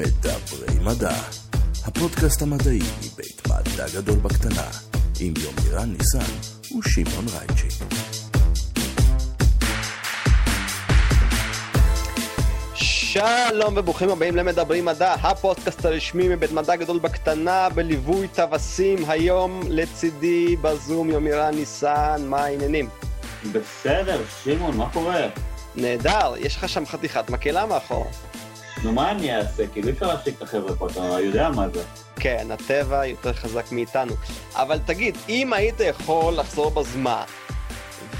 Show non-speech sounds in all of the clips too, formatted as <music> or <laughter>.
מדברי מדע, הפודקאסט המדעי מבית מדע גדול בקטנה, עם יומירן ניסן ושמעון רייצ'י. שלום וברוכים הבאים למדברים מדע, הפודקאסט הרשמי מבית מדע גדול בקטנה, בליווי טווסים היום לצידי בזום יומירן ניסן, מה העניינים? בסדר, שמעון, מה קורה? נהדר, יש לך שם חתיכת מקהלה מאחור. נו, מה אני אעשה? כאילו אי אפשר להשתיק את החבר'ה פה, אתה יודע מה זה. כן, הטבע יותר חזק מאיתנו. אבל תגיד, אם היית יכול לחזור בזמן,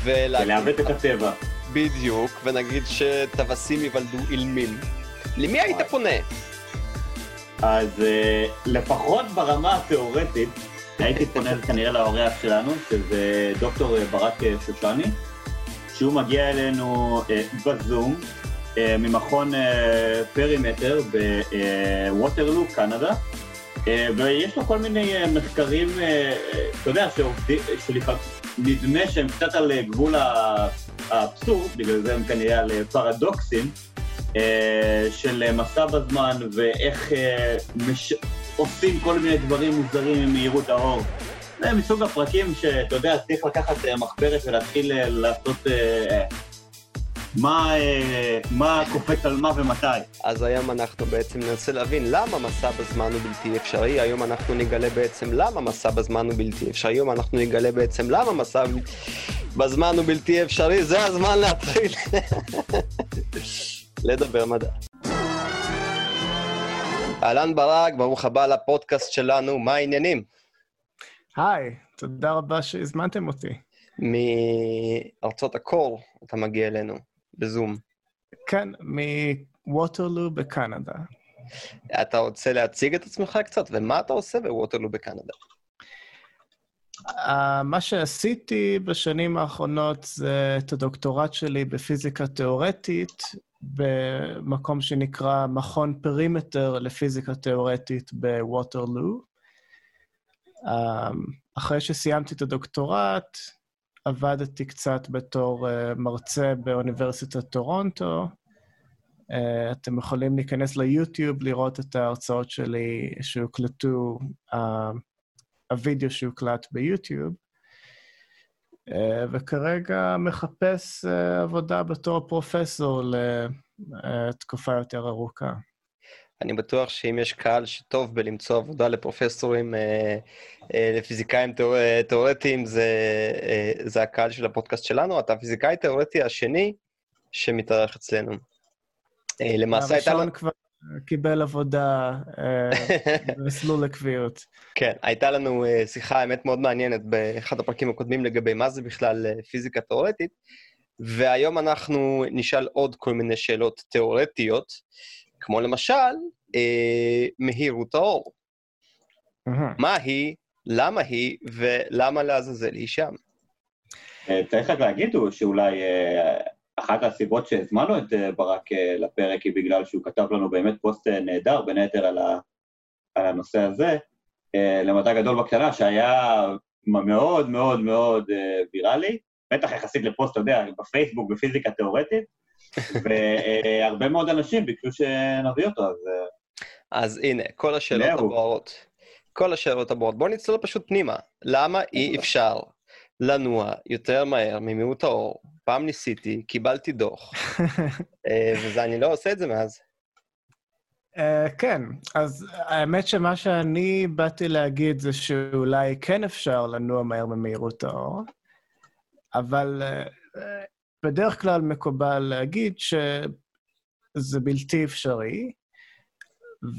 ולהגיד... ולעוות את הטבע. בדיוק, ונגיד שטווסים ייוולדו אילמים, למי היית פונה? אז אה, לפחות ברמה התיאורטית, הייתי פונה <laughs> כנראה לאורח שלנו, שזה דוקטור אה, ברק אה, שושני, שהוא מגיע אלינו בזום, ממכון אה, פרימטר בווטרלו, קנדה, אה, ויש לו כל מיני אה, מחקרים, אה, אה, אתה יודע, שעובדים, שלפעמים נדמה שהם קצת על אה, גבול האבסורד, בגלל זה הם כנראה על אה, פרדוקסים, אה, של אה, מסע בזמן ואיך אה, מש... עושים כל מיני דברים מוזרים עם מהירות האור. זה מסוג הפרקים שאתה יודע, צריך לקחת אה, מחברת ולהתחיל אה, לעשות אה, מה, אה, מה קופץ על מה ומתי. אז היום אנחנו בעצם ננסה להבין למה מסע בזמן הוא בלתי אפשרי, היום אנחנו נגלה בעצם למה מסע בזמן הוא בלתי אפשרי, היום אנחנו נגלה בעצם למה מסע בזמן הוא בלתי אפשרי, זה הזמן להתחיל <laughs> לדבר מדע. אהלן ברק, ברוך הבא לפודקאסט שלנו, מה העניינים? היי, תודה רבה שהזמנתם אותי. מארצות הקור אתה מגיע אלינו, בזום. כן, מווטרלו בקנדה. אתה רוצה להציג את עצמך קצת, ומה אתה עושה בווטרלו בקנדה? Uh, מה שעשיתי בשנים האחרונות זה את הדוקטורט שלי בפיזיקה תיאורטית, במקום שנקרא מכון פרימטר לפיזיקה תיאורטית בווטרלו. Uh, אחרי שסיימתי את הדוקטורט, עבדתי קצת בתור uh, מרצה באוניברסיטת טורונטו. Uh, אתם יכולים להיכנס ליוטיוב, לראות את ההרצאות שלי שהוקלטו, uh, הווידאו שהוקלט ביוטיוב, uh, וכרגע מחפש uh, עבודה בתור פרופסור לתקופה יותר ארוכה. אני בטוח שאם יש קהל שטוב בלמצוא עבודה לפרופסורים, אה, אה, לפיזיקאים תיאור, אה, תיאורטיים, זה, אה, זה הקהל של הפודקאסט שלנו. אתה הפיזיקאי תיאורטי השני שמתארח אצלנו. אה, למעשה הייתה... הראשון כבר קיבל עבודה אה, <laughs> במסלול לקביעות. כן, הייתה לנו אה, שיחה, האמת, מאוד מעניינת באחד הפרקים הקודמים לגבי מה זה בכלל פיזיקה תיאורטית, והיום אנחנו נשאל עוד כל מיני שאלות תיאורטיות, כמו למשל, אה, מהירות האור. מה היא, למה היא, ולמה לעזאזל היא שם. אה, צריך רק להגיד הוא שאולי אה, אחת הסיבות שהזמנו את אה, ברק לפרק היא בגלל שהוא כתב לנו באמת פוסט נהדר, בין היתר על, ה, על הנושא הזה, למדע גדול בקטנה, שהיה מאוד מאוד מאוד ויראלי, בטח יחסית לפוסט, אתה יודע, בפייסבוק, בפיזיקה תיאורטית, והרבה מאוד אנשים ביקשו שנביא אותו, אז אה, אז הנה, כל השאלות. הבאות. כל השאלות הבאות. בואו נצלול פשוט פנימה. למה אי אפשר לנוע יותר מהר ממיעוט האור? פעם ניסיתי, קיבלתי דוח, <laughs> אה, ואני לא עושה את זה מאז. אה, כן, אז האמת שמה שאני באתי להגיד זה שאולי כן אפשר לנוע מהר ממהירות האור, אבל אה, בדרך כלל מקובל להגיד שזה בלתי אפשרי,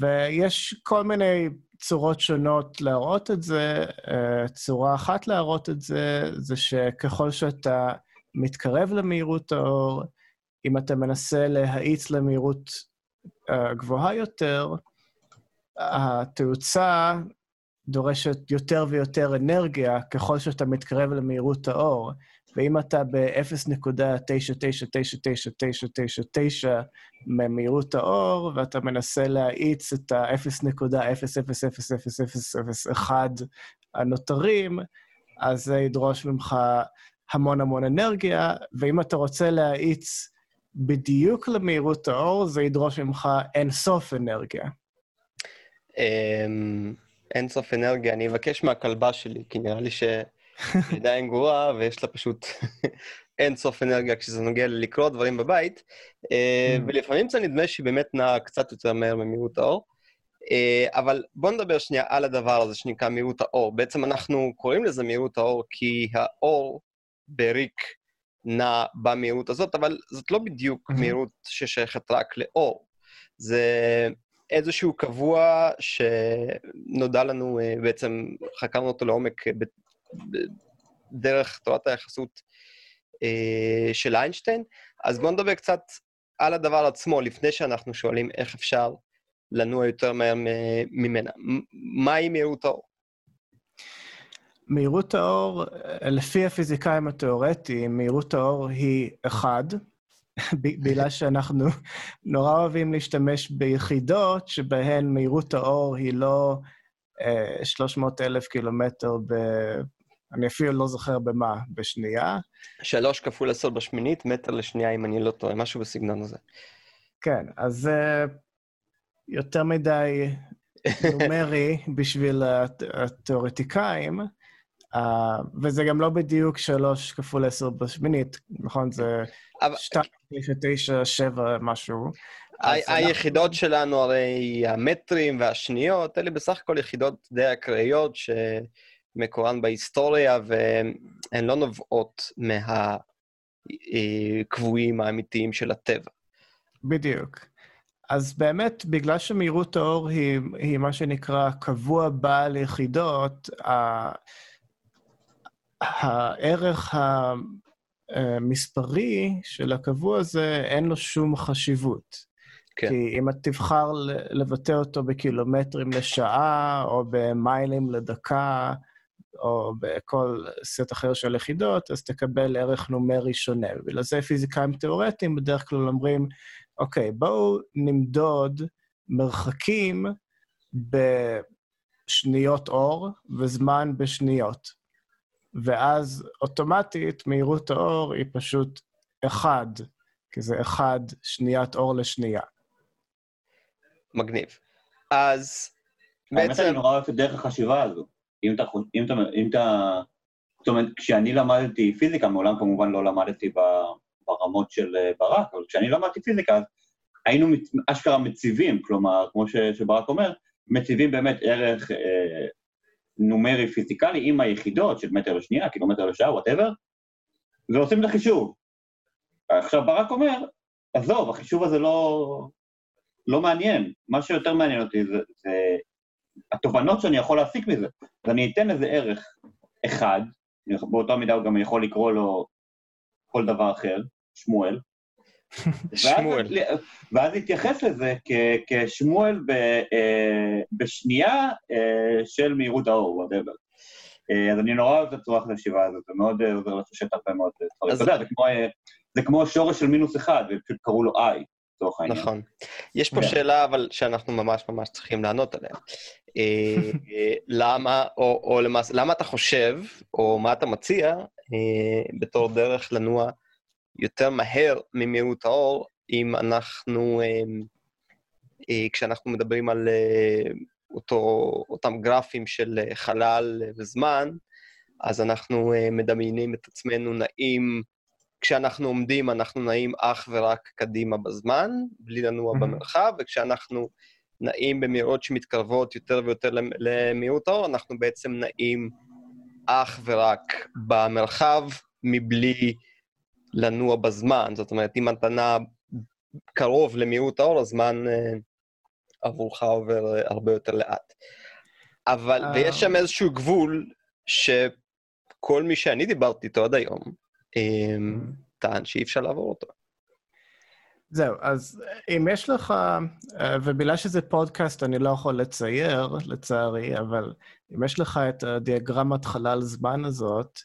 ויש כל מיני צורות שונות להראות את זה. אה, צורה אחת להראות את זה, זה שככל שאתה מתקרב למהירות האור, אם אתה מנסה להאיץ למהירות uh, גבוהה יותר, התאוצה דורשת יותר ויותר אנרגיה ככל שאתה מתקרב למהירות האור. ואם אתה ב-0.9999999 ממהירות האור, ואתה מנסה להאיץ את ה-0.0000001 הנותרים, אז זה ידרוש ממך המון המון אנרגיה, ואם אתה רוצה להאיץ בדיוק למהירות האור, זה ידרוש ממך אינסוף אנרגיה. אמ, אינסוף אנרגיה, אני אבקש מהכלבה שלי, כי נראה לי שהיא עדיין גרועה, ויש לה פשוט אינסוף אנרגיה כשזה נוגע ללקרוא דברים בבית, אה, Mm. ולפעמים זה נדמה שהיא באמת נעה קצת יותר מהר ממהירות האור. אה, אבל בואו נדבר שנייה על הדבר הזה שנקרא מהירות האור. בעצם אנחנו קוראים לזה מהירות האור כי האור בריק נע במהירות הזאת, אבל זאת לא בדיוק Mhm. מהירות ששייכת רק לאור. זה איזשהו קבוע שנודע לנו, אה, בעצם חקרנו אותו לעומק דרך תורת היחסות אה, של איינשטיין. אז בואו נדבר קצת על הדבר עצמו, לפני שאנחנו שואלים איך אפשר לנוע יותר מהר מ- ממנה. מהי מהירות האור? מהירות האור, אה, לפי הפיזיקאים התיאורטיים, מהירות האור היא אחד, בגלל שאנחנו נורא אוהבים להשתמש ביחידות שבהן מהירות האור היא לא אה, 300 אלף קילומטר ב... אני אפילו לא זוכר במה, בשנייה. שלוש כפול עשר בשמינית, מטר לשנייה, אם אני לא טועה, משהו בסגנון הזה. כן, אז זה יותר מדי נומרי <laughs> בשביל הת- התיאורטיקאים, אה, וזה גם לא בדיוק שלוש כפול עשר בשמינית, נכון? זה שתיים, תשע, שבע, משהו. היחידות שלנו, הרי המטרים והשניות, אלה בסך הכל יחידות די אקראיות שמקורן בהיסטוריה, והן לא נובעות מהקבועים האמיתיים של הטבע. בדיוק. אז באמת, בגלל שמהירות האור היא, היא מה שנקרא קבוע בעל יחידות, ה- הערך המספרי של הקבוע הזה, אין לו שום חשיבות. כן. כי אם את תבחר לבטא אותו בקילומטרים לשעה, או במיילים לדקה, או בכל סט אחר של יחידות, אז תקבל ערך נומרי שונה. ובגלל זה פיזיקאים תיאורטיים בדרך כלל אומרים, אוקיי, בואו נמדוד מרחקים בשניות אור וזמן בשניות. ואז אוטומטית מהירות האור היא פשוט אחד, כי זה אחד שניית אור לשנייה. מגניב. אז האמת בעצם... אני נורא אוהב את דרך החשיבה הזו. אם אתה, אם אתה, אם אתה, זאת אומרת, כשאני למדתי פיזיקה, מעולם כמובן לא למדתי ברמות של אה, ברק, אבל כשאני למדתי פיזיקה, אז היינו אשכרה מציבים, כלומר, כמו ש, שברק אומר, מציבים באמת ערך אה, נומרי פיזיקלי עם היחידות של מטר לשנייה, קילומטר לשעה, whatever, ועושים את החישוב. עכשיו ברק אומר, עזוב, החישוב הזה לא, לא מעניין, מה שיותר מעניין אותי זה, זה התובנות שאני יכול להסיק מזה. אז אני אתן איזה ערך אחד, באותה מידה הוא גם יכול לקרוא לו כל דבר אחר, שמואל, <laughs> שמואל. ואז, ואז להתייחס לזה כ, כשמואל ב, אה, בשנייה אה, של מהירות האור, whatever. אה, אז אני נורא אוהב את הצורת החשיבה הזאת, זה מאוד אה, עוזר לפשט הרבה מאוד אה, דברים. אתה יודע, זה כמו, זה כמו שורש של מינוס אחד, ופשוט קראו לו i, לצורך העניין. נכון. יש פה כן. שאלה, אבל שאנחנו ממש ממש צריכים לענות עליה. אה, אה, למה, או, או למעשה, למה אתה חושב, או מה אתה מציע, אה, בתור דרך לנוע יותר מהר ממהירות האור, אם אנחנו, כשאנחנו מדברים על אותו, אותם גרפים של חלל וזמן, אז אנחנו מדמיינים את עצמנו נעים, כשאנחנו עומדים, אנחנו נעים אך ורק קדימה בזמן, בלי לנוע Mhm. במרחב, וכשאנחנו נעים במהירות שמתקרבות יותר ויותר למ- למהירות האור, אנחנו בעצם נעים אך ורק במרחב, מבלי לנוע בזמן. זאת אומרת, אם אתה נע קרוב למהירות האור, הזמן אה, עבורך עובר אה, הרבה יותר לאט. אבל, אה. ויש שם איזשהו גבול שכל מי שאני דיברתי איתו עד היום, טען שאי אפשר לעבור אותו. זהו, אז אם יש לך, אה, ובגלל שזה פודקאסט אני לא יכול לצייר, לצערי, אבל אם יש לך את הדיאגרמת חלל זמן הזאת,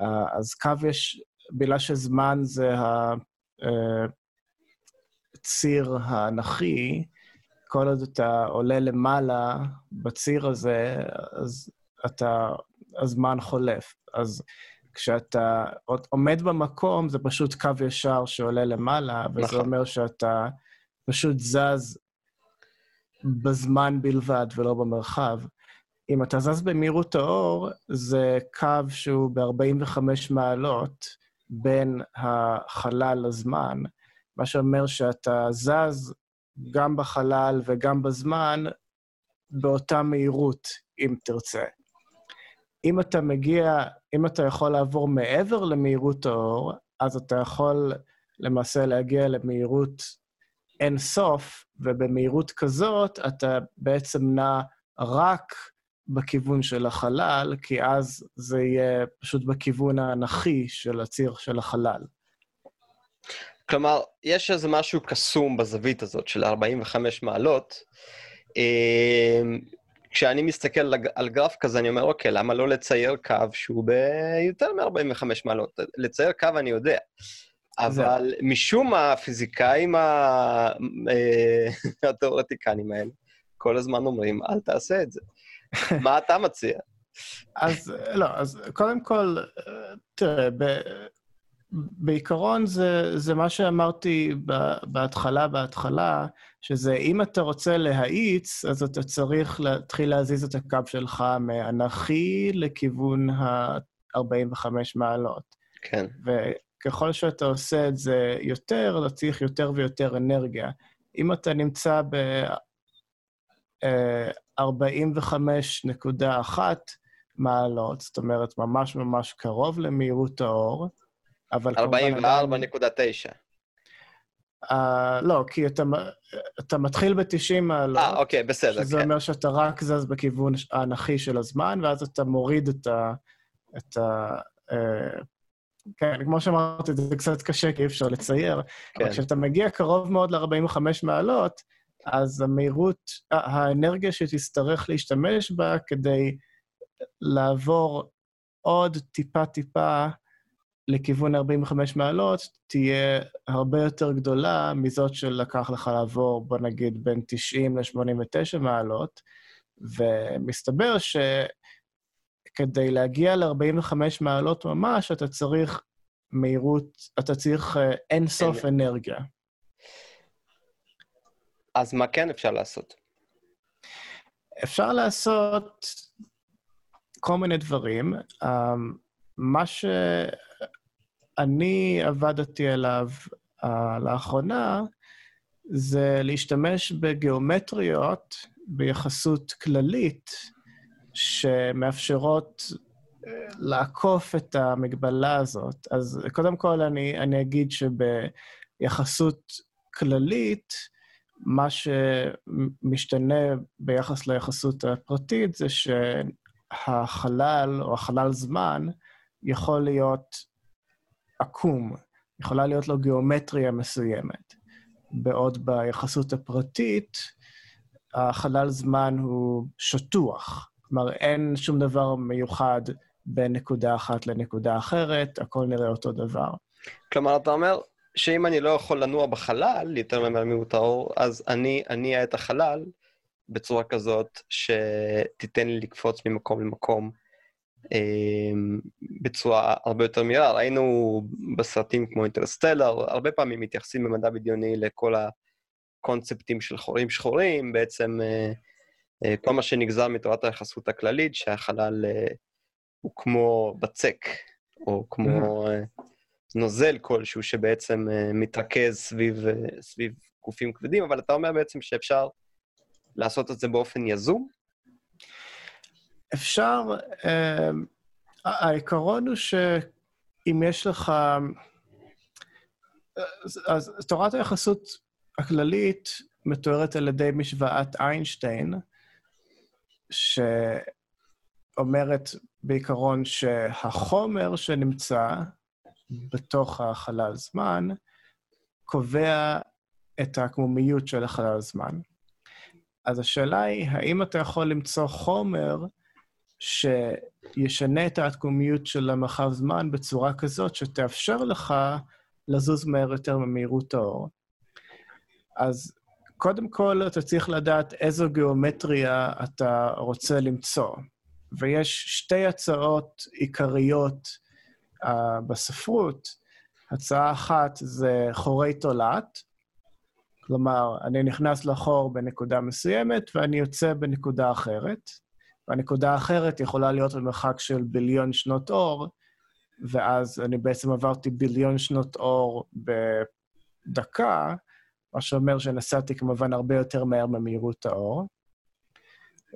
אה, אז קו יש, בגלל שזמן זה הציר האנכי, כל עוד אתה עולה למעלה בציר הזה, אז אתה, הזמן חולף. אז כשאתה עומד במקום, זה פשוט קו ישר שעולה למעלה, וזה נכון. אומר שאתה פשוט זז בזמן בלבד ולא במרחב. אם אתה זז במהירות האור, זה קו שהוא ב-45 מעלות בין החלל לזמן, מה שאומר שאתה זז גם בחלל וגם בזמן באותה מהירות, אם תרצה. אם אתה מגיע, אם אתה יכול לעבור מעבר למהירות האור, אז אתה יכול למעשה להגיע למהירות אין סוף, ובמהירות כזאת אתה בעצם נע רק בכיוון של החלל, כי אז זה יהיה פשוט בכיוון האנכי של הציר של החלל. כלומר, יש איזה משהו קסום בזווית הזאת של 45 מעלות. כשאני מסתכל על גרף כזה, אני אומר, אוקיי, למה לא לצייר קו שהוא ביותר מ-45 מעלות? לצייר קו אני יודע. אבל זה... משום מה, הפיזיקאים אה, <laughs> התיאורטיקנים האלה כל הזמן אומרים, אל תעשה את זה. מה אתה מציע? אז לא, אז קודם כל, תראה, ב, בעיקרון זה, זה מה שאמרתי בהתחלה, בהתחלה, שזה אם אתה רוצה להאיץ, אז אתה צריך להתחיל להזיז את הקו שלך מאנכי לכיוון ה-45 מעלות. כן. וככל שאתה עושה את זה יותר, אתה צריך יותר ויותר אנרגיה. אם אתה נמצא ב... 45.1 מעלות, זאת אומרת, ממש ממש קרוב למהירות האור, אבל 44.9. Uh, לא, כי אתה, אתה מתחיל ב-90 מעלות. אה, אוקיי, בסדר, שזה כן. אומר שאתה רק זז בכיוון האנכי של הזמן, ואז אתה מוריד את ה... את ה uh, כן, כמו שאמרתי, זה קצת קשה, כי אי אפשר לצייר, כן. אבל כשאתה מגיע קרוב מאוד ל-45 מעלות, אז המהירות, האנרגיה שתצטרך להשתמש בה כדי לעבור עוד טיפה-טיפה לכיוון 45 מעלות, תהיה הרבה יותר גדולה מזאת שלקח לך לעבור, בוא נגיד, בין 90 ל-89 מעלות, ומסתבר שכדי להגיע ל-45 מעלות ממש, אתה צריך מהירות, אתה צריך אה, אין סוף אנרגיה. אז מה כן אפשר לעשות? אפשר לעשות כל מיני דברים. אמ, מה שאני עבדתי עליו uh, לאחרונה, זה להשתמש בגיאומטריות ביחסות כללית, שמאפשרות אה, לעקוף את המגבלה הזאת. אז קודם כל אני, אני אגיד שביחסות כללית, מה שמשתנה ביחס ליחסות הפרטית זה שהחלל או החלל זמן יכול להיות עקום, יכולה להיות לו גיאומטריה מסוימת. בעוד ביחסות הפרטית, החלל זמן הוא שטוח. כלומר, אין שום דבר מיוחד בין נקודה אחת לנקודה אחרת, הכל נראה אותו דבר. כלומר, אתה אומר, שאם אני לא יכול לנוע בחלל יותר ממיעוט האור, אז אני אניע את החלל בצורה כזאת שתיתן לי לקפוץ ממקום למקום בצורה הרבה יותר מהירה. ראינו בסרטים כמו אינטרסטלר, הרבה פעמים מתייחסים במדע בדיוני לכל הקונספטים של חורים שחורים, בעצם אה, אה, כל מה שנגזר מתורת היחסות הכללית, שהחלל אה, הוא כמו בצק, או כמו... נוזל כלשהו שבעצם מתרכז סביב, סביב גופים כבדים, אבל אתה אומר בעצם שאפשר לעשות את זה באופן יזום? אפשר. Uh, העיקרון הוא שאם יש לך... אז, תורת היחסות הכללית מתוארת על ידי משוואת איינשטיין, שאומרת בעיקרון שהחומר שנמצא בתוך החלל זמן, קובע את העקמומיות של החלל זמן. אז השאלה היא, האם אתה יכול למצוא חומר שישנה את העקמומיות של המרחב זמן בצורה כזאת שתאפשר לך לזוז מהר יותר ממהירות האור? אז קודם כל, אתה צריך לדעת איזו גיאומטריה אתה רוצה למצוא. ויש שתי הצעות עיקריות uh, בספרות. הצעה אחת זה חורי תולעת, כלומר, אני נכנס לחור בנקודה מסוימת ואני יוצא בנקודה אחרת, והנקודה האחרת יכולה להיות במרחק של ביליון שנות אור, ואז אני בעצם עברתי ביליון שנות אור בדקה, מה שאומר שנסעתי כמובן הרבה יותר מהר ממהירות האור.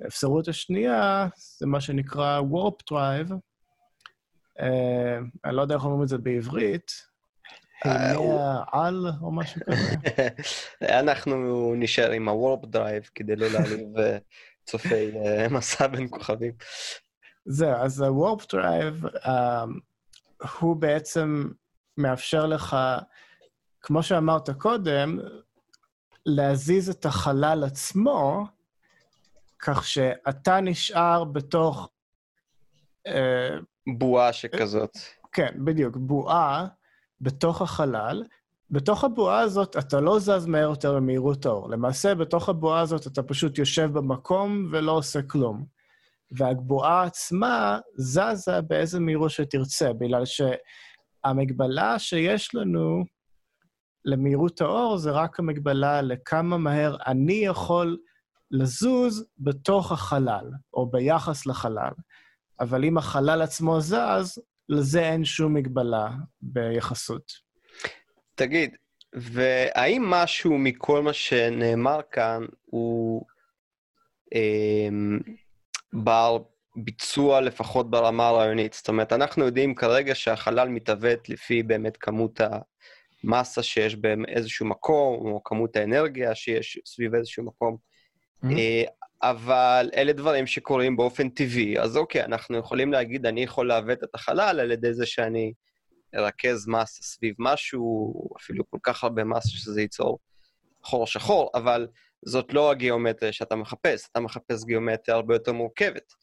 האפשרות השנייה זה מה שנקרא Warp Drive. Uh, אני לא יודע איך אומרים את זה בעברית. אה, על או משהו כזה. <laughs> אנחנו נשאר עם ה-Warp Drive כדי לא להעליב אה, צופי <laughs> מסע בין כוכבים. זהו, אז ה-Warp Drive uh, הוא בעצם מאפשר לך, כמו שאמרת קודם, להזיז את החלל עצמו, כך שאתה נשאר בתוך... אה, בועה שכזאת. כן, בדיוק, בועה בתוך החלל. בתוך הבועה הזאת אתה לא זז מהר יותר במהירות האור. למעשה, בתוך הבועה הזאת אתה פשוט יושב במקום ולא עושה כלום. והבועה עצמה זזה באיזה מהירות שתרצה, בגלל שהמגבלה שיש לנו למהירות האור זה רק המגבלה לכמה מהר אני יכול לזוז בתוך החלל, או ביחס לחלל. אבל אם החלל עצמו זז, לזה אין שום מגבלה ביחסות. תגיד, והאם משהו מכל מה שנאמר כאן הוא אה, בר ביצוע לפחות ברמה הרעיונית? זאת אומרת, אנחנו יודעים כרגע שהחלל מתעוות לפי באמת כמות המסה שיש באיזשהו מקום, או כמות האנרגיה שיש סביב איזשהו מקום. Mm-hmm. אבל אלה דברים שקורים באופן טבעי, אז אוקיי, אנחנו יכולים להגיד, אני יכול לעוות את החלל על ידי זה שאני ארכז מסה סביב משהו, אפילו כל כך הרבה מסה שזה ייצור חור שחור, אבל זאת לא הגיאומטריה שאתה מחפש, אתה מחפש גיאומטריה הרבה יותר מורכבת.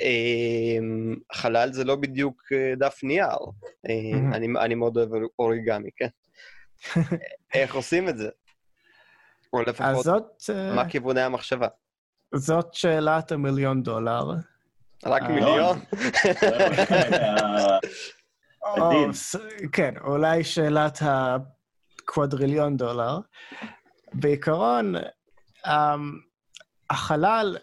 אמ, חלל זה לא בדיוק אה, דף נייר. Mm-hmm. אני, אני מאוד אוהב אוריגמי, כן? איך עושים את זה? או לפחות, זאת, אה, מה כיווני המחשבה? זאת שאלת המיליון דולר. רק מיליון? כן, אולי שאלת הקוודריליון דולר. בעיקרון, אמ, החלל,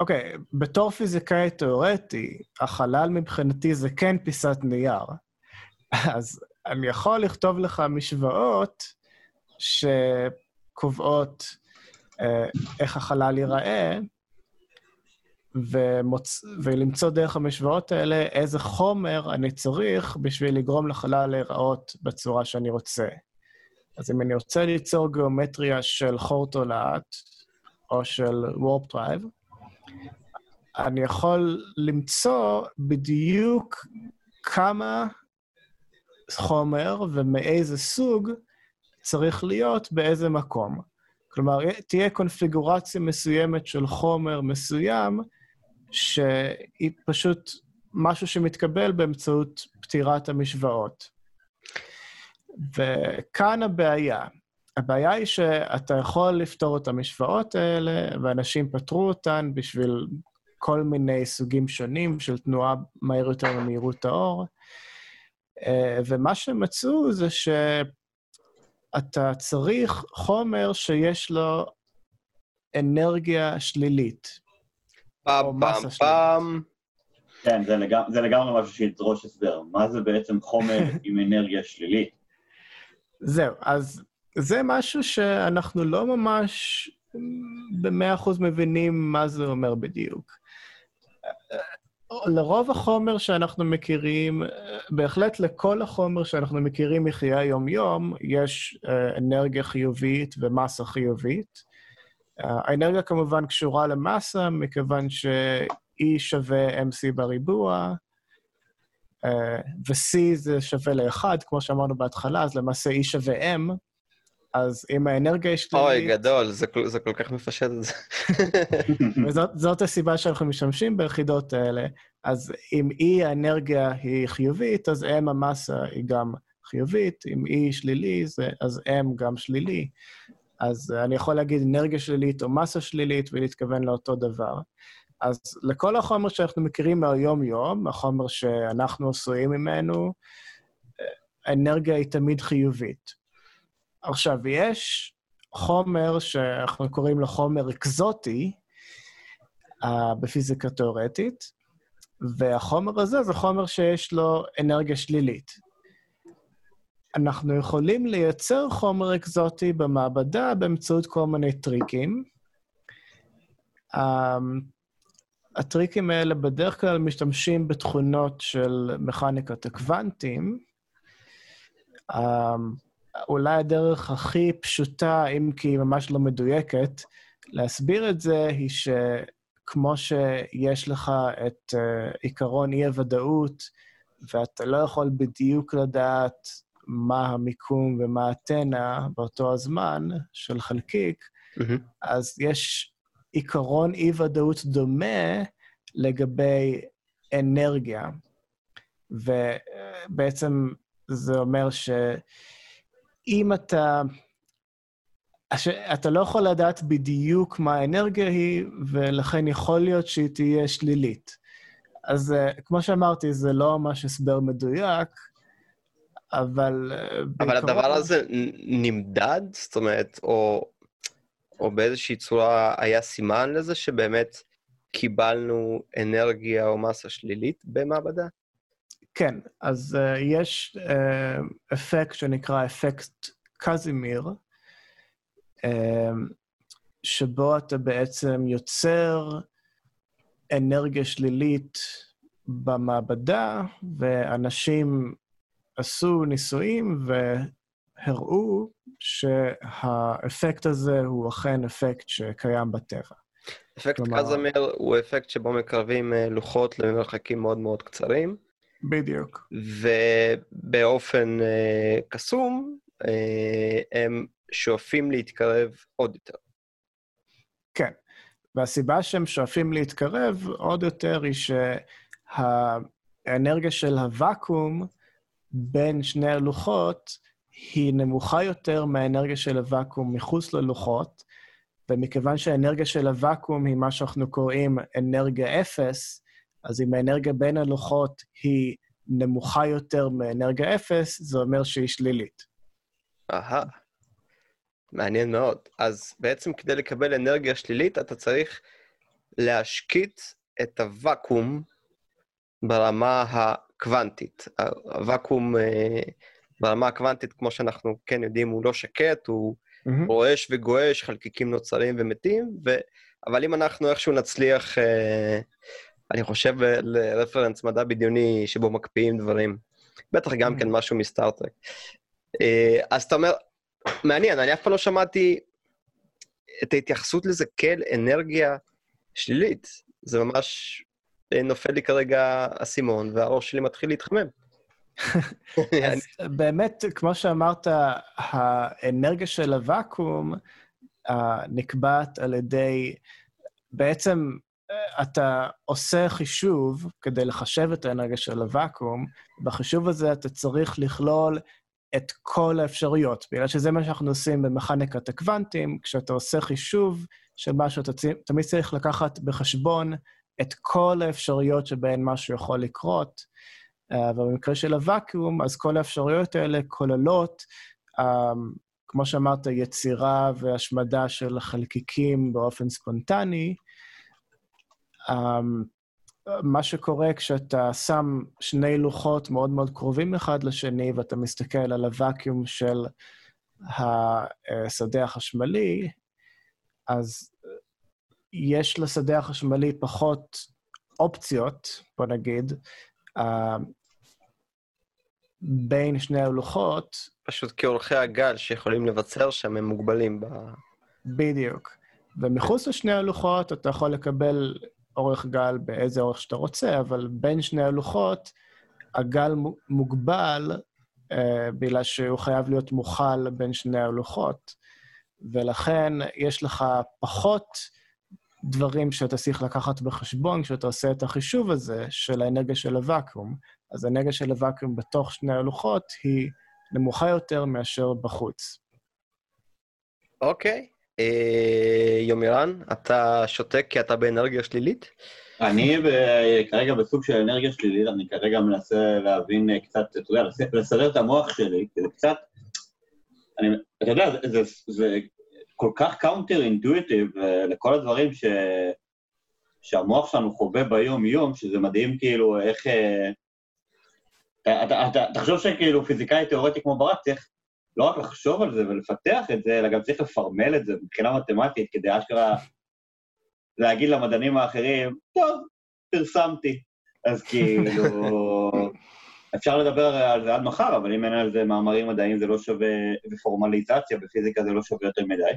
אוקיי, בתור פיזיקאי תיאורטי, החלל מבחינתי זה כן פיסת נייר. אז אני יכול לכתוב לך משוואות שקובעות אה, איך החלל ייראה, ומוצ... ולמצוא דרך המשוואות האלה איזה חומר אני צריך בשביל לגרום לחלל להיראות בצורה שאני רוצה. אז אם אני רוצה ליצור גיאומטריה של חור תולעת, או של warp drive, אני יכול למצוא בדיוק כמה חומר ומאיזה סוג צריך להיות באיזה מקום. כלומר, תהיה קונפיגורציה מסוימת של חומר מסוים, שהיא פשוט משהו שמתקבל באמצעות פתירת המשוואות. וכאן הבעיה. הבעיה היא שאתה יכול לפתור את המשוואות האלה, ואנשים פתרו אותן בשביל כל מיני סוגים שונים של תנועה מהיר יותר ממהירות האור. ומה שמצאו זה שאתה צריך חומר שיש לו אנרגיה שלילית. פעם, פעם, פעם. כן, זה, לגמ זה לגמרי משהו שידרוש הסבר. מה זה בעצם חומר <laughs> עם אנרגיה שלילית? זהו, אז זה משהו שאנחנו לא ממש במאה אחוז מבינים מה זה אומר בדיוק. לרוב החומר שאנחנו מכירים, בהחלט לכל החומר שאנחנו מכירים מחיי היום-יום, יש אה, אנרגיה חיובית ומסה חיובית. האנרגיה כמובן קשורה למסה, מכיוון ש-E שווה MC בריבוע, אה, ו-C זה שווה ל-1, כמו שאמרנו בהתחלה, אז למעשה E שווה M, אז אם האנרגיה היא שלילית... אוי, גדול, זה, זה כל כך מפשט את זה. <laughs> וזאת הסיבה שאנחנו משתמשים ביחידות האלה. אז אם E האנרגיה היא חיובית, אז M המסה היא גם חיובית, אם E שלילי, זה, אז M גם שלילי. אז אני יכול להגיד אנרגיה שלילית או מסה שלילית ולהתכוון לאותו דבר. אז לכל החומר שאנחנו מכירים מהיום-יום, החומר שאנחנו עשויים ממנו, האנרגיה היא תמיד חיובית. עכשיו, יש חומר שאנחנו קוראים לו חומר אקזוטי uh, בפיזיקה תאורטית, והחומר הזה זה חומר שיש לו אנרגיה שלילית. אנחנו יכולים לייצר חומר אקזוטי במעבדה באמצעות כל מיני טריקים. Um, הטריקים האלה בדרך כלל משתמשים בתכונות של מכניקת הקוונטים. Um, אולי הדרך הכי פשוטה, אם כי היא ממש לא מדויקת, להסביר את זה היא שכמו שיש לך את uh, עיקרון אי-הוודאות, ואתה לא יכול בדיוק לדעת מה המיקום ומה התנע באותו הזמן של חלקיק, mm-hmm. אז יש עיקרון אי-ודאות דומה לגבי אנרגיה. ובעצם זה אומר שאם אתה... אתה לא יכול לדעת בדיוק מה האנרגיה היא, ולכן יכול להיות שהיא תהיה שלילית. אז כמו שאמרתי, זה לא ממש הסבר מדויק, אבל... אבל בעיקרון... הדבר הזה נמדד? זאת אומרת, או, או באיזושהי צורה היה סימן לזה שבאמת קיבלנו אנרגיה או מסה שלילית במעבדה? כן, אז uh, יש uh, אפקט שנקרא אפקט קזימיר, uh, שבו אתה בעצם יוצר אנרגיה שלילית במעבדה, ואנשים עשו ניסויים והראו שהאפקט הזה הוא אכן אפקט שקיים בטבע. אפקט כלומר... קזמר הוא אפקט שבו מקרבים אה, לוחות למרחקים מאוד מאוד קצרים. בדיוק. ובאופן uh, קסום, uh, הם שואפים להתקרב עוד יותר. כן, והסיבה שהם שואפים להתקרב עוד יותר היא שהאנרגיה של הוואקום בין שני הלוחות היא נמוכה יותר מהאנרגיה של הוואקום מחוץ ללוחות, ומכיוון שהאנרגיה של הוואקום היא מה שאנחנו קוראים אנרגיה אפס, אז אם האנרגיה בין הלוחות היא נמוכה יותר מאנרגיה אפס, זה אומר שהיא שלילית. אהה, מעניין מאוד. אז בעצם כדי לקבל אנרגיה שלילית, אתה צריך להשקיט את הוואקום ברמה הקוונטית. הוואקום אה, ברמה הקוונטית, כמו שאנחנו כן יודעים, הוא לא שקט, הוא mm-hmm. רועש וגועש, חלקיקים נוצרים ומתים, ו... אבל אם אנחנו איכשהו נצליח, אה, אני חושב לרפרנס מדע בדיוני שבו מקפיאים דברים, בטח גם mm-hmm. כן משהו מסטארט-טרק. אה, אז אתה אומר, מעניין, אני אף פעם לא שמעתי את ההתייחסות לזה כאל אנרגיה שלילית. זה ממש נופל לי כרגע אסימון, והראש שלי מתחיל להתחמם. <laughs> אז באמת, כמו שאמרת, האנרגיה של הוואקום uh, נקבעת על ידי... בעצם uh, אתה עושה חישוב כדי לחשב את האנרגיה של הוואקום, בחישוב הזה אתה צריך לכלול את כל האפשרויות, בגלל שזה מה שאנחנו עושים במכניקת הקוונטים, כשאתה עושה חישוב של משהו, אתה תמיד צריך לקחת בחשבון את כל האפשרויות שבהן משהו יכול לקרות. אה, ובמקרה של הוואקיום, אז כל האפשרויות האלה כוללות, אה, כמו שאמרת, יצירה והשמדה של חלקיקים באופן ספונטני. אה, מה שקורה כשאתה שם שני לוחות מאוד מאוד קרובים אחד לשני, ואתה מסתכל על הוואקיום של השדה החשמלי, אז יש לשדה החשמלי פחות אופציות, בוא נגיד, uh, בין שני הלוחות. פשוט כאורכי הגל שיכולים לבצר שם, הם מוגבלים ב... בדיוק. ומחוץ לשני הלוחות אתה יכול לקבל אורך גל באיזה אורך שאתה רוצה, אבל בין שני הלוחות הגל מוגבל uh, בגלל שהוא חייב להיות מוכל בין שני הלוחות, ולכן יש לך פחות דברים שאתה צריך לקחת בחשבון כשאתה עושה את החישוב הזה של האנרגיה של הוואקום. אז האנרגיה של הוואקום בתוך שני הלוחות היא נמוכה יותר מאשר בחוץ. אוקיי. אה, יומירן, אתה שותק כי אתה באנרגיה שלילית? אני כרגע בסוג של אנרגיה שלילית, אני כרגע מנסה להבין קצת, אתה יודע, לסדר את המוח שלי, כי זה קצת... אני, אתה יודע, זה, זה, כל כך counter-intuitive לכל הדברים ש... שהמוח שלנו חווה ביום-יום, שזה מדהים כאילו איך... אה, אתה, אתה, תחשוב שכאילו פיזיקאי תיאורטי כמו ברק צריך לא רק לחשוב על זה ולפתח את זה, אלא גם צריך לפרמל את זה מבחינה מתמטית, כדי אשכרה להגיד למדענים האחרים, טוב, פרסמתי. אז כאילו, אפשר לדבר על זה עד מחר, אבל אם אין על זה מאמרים מדעיים זה לא שווה, ופורמליזציה בפיזיקה זה לא שווה יותר מדי.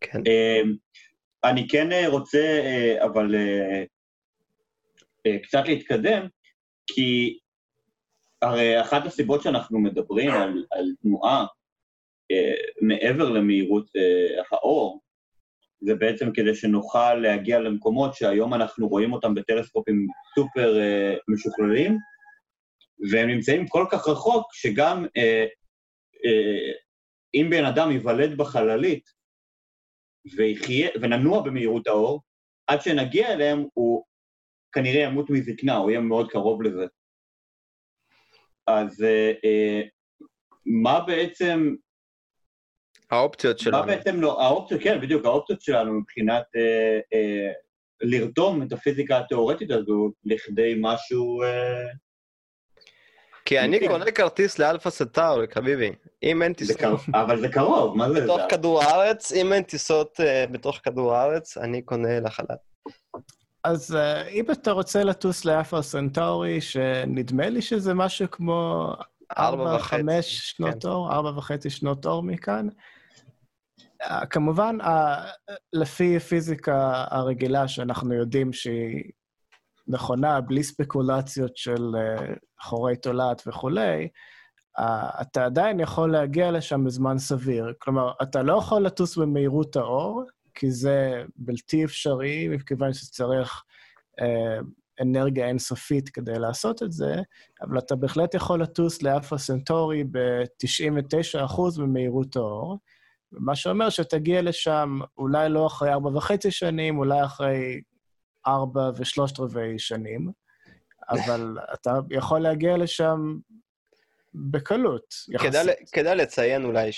כן. אמ, אני כן אה, רוצה, אה, אבל אה, קצת להתקדם, כי הרי אחת הסיבות שאנחנו מדברים על, על תנועה מעבר למהירות האור, זה בעצם כדי שנוכל להגיע למקומות שהיום אנחנו רואים אותם בטלסקופים סופר משוכללים, והם נמצאים כל כך רחוק, שגם אה, אה, אם בן אדם ייוולד בחללית ויחיה, וננוע במהירות האור, עד שנגיע אליהם הוא כנראה ימות מזקנה, הוא יהיה מאוד קרוב לזה. אז אה, אה, מה בעצם... האופציות שלנו. מה בעצם לא, האופציות, כן, בדיוק, האופציות שלנו מבחינת אה, אה, לרתום את הפיזיקה התיאורטית הזו לכדי משהו אה, כי אני כן. קונה כרטיס לאלפא סנטאורי, חביבי. אם אין טיסות... אבל זה קרוב, מה זה? בתוך כדור הארץ, אם אין טיסות אה, בתוך כדור הארץ, אני קונה לחלל. אז אה, אם אתה רוצה לטוס לאלפא סנטאורי, שנדמה לי שזה משהו כמו ארבע, חמש שנות כן. אור, ארבע וחצי שנות אור מכאן, uh, כמובן, uh, לפי פיזיקה הרגילה, שאנחנו יודעים שהיא נכונה, בלי ספקולציות של uh, חורי תולעת וכולי, uh, אתה עדיין יכול להגיע לשם בזמן סביר. כלומר, אתה לא יכול לטוס במהירות האור, כי זה בלתי אפשרי, מכיוון שצריך uh, אנרגיה אינסופית כדי לעשות את זה, אבל אתה בהחלט יכול לטוס לאלפא סנטורי ב-99% במהירות האור, מה שאומר שתגיע לשם אולי לא אחרי ארבע וחצי שנים, אולי אחרי ארבע ושלושת רבעי שנים, אבל אתה יכול להגיע לשם בקלות, יחסית. כדאי, כדאי לציין אולי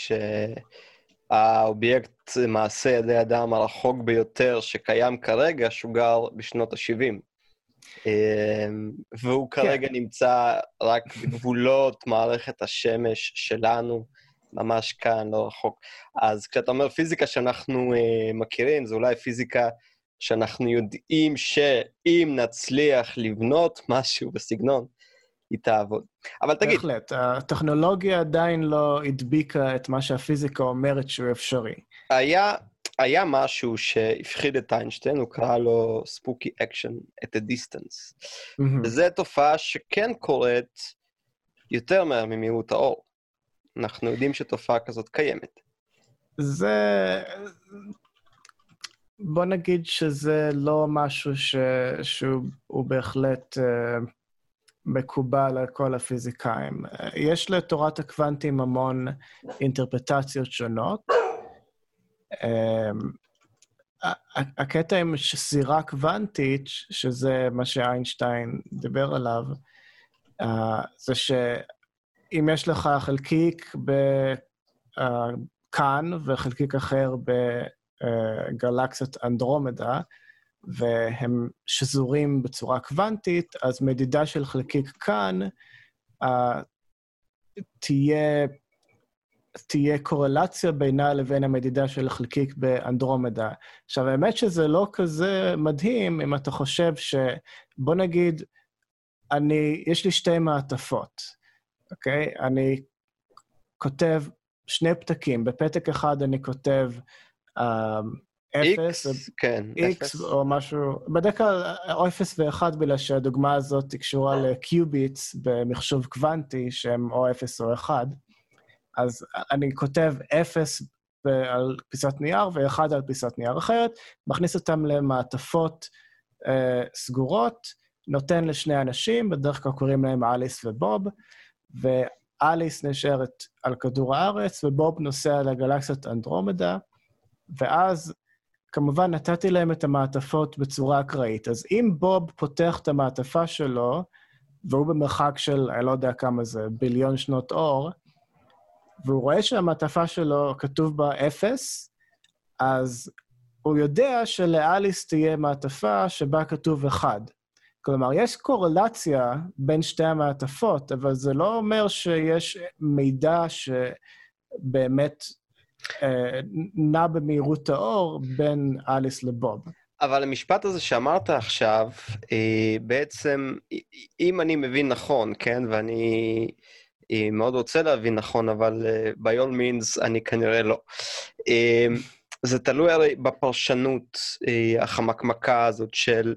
שהאובייקט מעשה ידי אדם הרחוק ביותר שקיים כרגע שוגר בשנות ה-70. אמ, והוא כן. כרגע נמצא רק בגבולות מערכת השמש שלנו, ממש כאן, לא רחוק. אז כשאתה אומר פיזיקה שאנחנו uh, מכירים, זה אולי פיזיקה שאנחנו יודעים שאם נצליח לבנות משהו בסגנון, היא תעבוד. אבל תגיד... בהחלט, הטכנולוגיה עדיין לא הדביקה את מה שהפיזיקה אומרת שהוא אפשרי. היה, היה משהו שהפחיד את איינשטיין, הוא קרא לו spooky action at a distance. Mm-hmm. וזו תופעה שכן קורית יותר מהר ממהירות האור. אנחנו יודעים שתופעה כזאת קיימת. זה בוא נגיד שזה לא משהו ש... שהוא בהחלט uh, מקובל על כל הפיזיקאים. יש לתורת הקוונטים המון אינטרפטציות שונות. Um, הקטע עם סירה קוונטית, שזה מה שאיינשטיין דיבר עליו, uh, זה שאם יש לך חלקיק בכאן וחלקיק אחר גלקסיות אנדרומדה, והם שזורים בצורה קוונטית, אז מדידה של חלקיק כאן uh, תהיה, תהיה קורלציה בינה לבין המדידה של חלקיק באנדרומדה. עכשיו, האמת שזה לא כזה מדהים אם אתה חושב ש... בוא נגיד, אני, יש לי שתי מעטפות, אוקיי? אני כותב שני פתקים. בפתק אחד אני כותב אפס, כן, אפס או משהו, בדרך כלל או אפס ואחד, בגלל שהדוגמה הזאת קשורה לקיוביטס במחשוב קוונטי, שהם או אפס או אחד. אז אני כותב אפס על פיסת נייר ואחד על פיסת נייר אחרת, מכניס אותם למעטפות אה, סגורות, נותן לשני אנשים, בדרך כלל קוראים להם אליס ובוב, ואליס נשארת על כדור הארץ, ובוב נוסע לגלקסיות אנדרומדה. ואז כמובן נתתי להם את המעטפות בצורה אקראית. אז אם בוב פותח את המעטפה שלו, והוא במרחק של, אני לא יודע כמה זה, ביליון שנות אור, והוא רואה שהמעטפה שלו כתוב בה אפס, אז הוא יודע שלאליס תהיה מעטפה שבה כתוב אחד. כלומר, יש קורלציה בין שתי המעטפות, אבל זה לא אומר שיש מידע שבאמת נע במהירות האור בין אליס לבוב. אבל המשפט הזה שאמרת עכשיו, אה, בעצם, אם אני מבין נכון, כן, ואני אה, מאוד רוצה להבין נכון, אבל אה, by all means אני כנראה לא. אה, זה תלוי הרי בפרשנות אה, החמקמקה הזאת של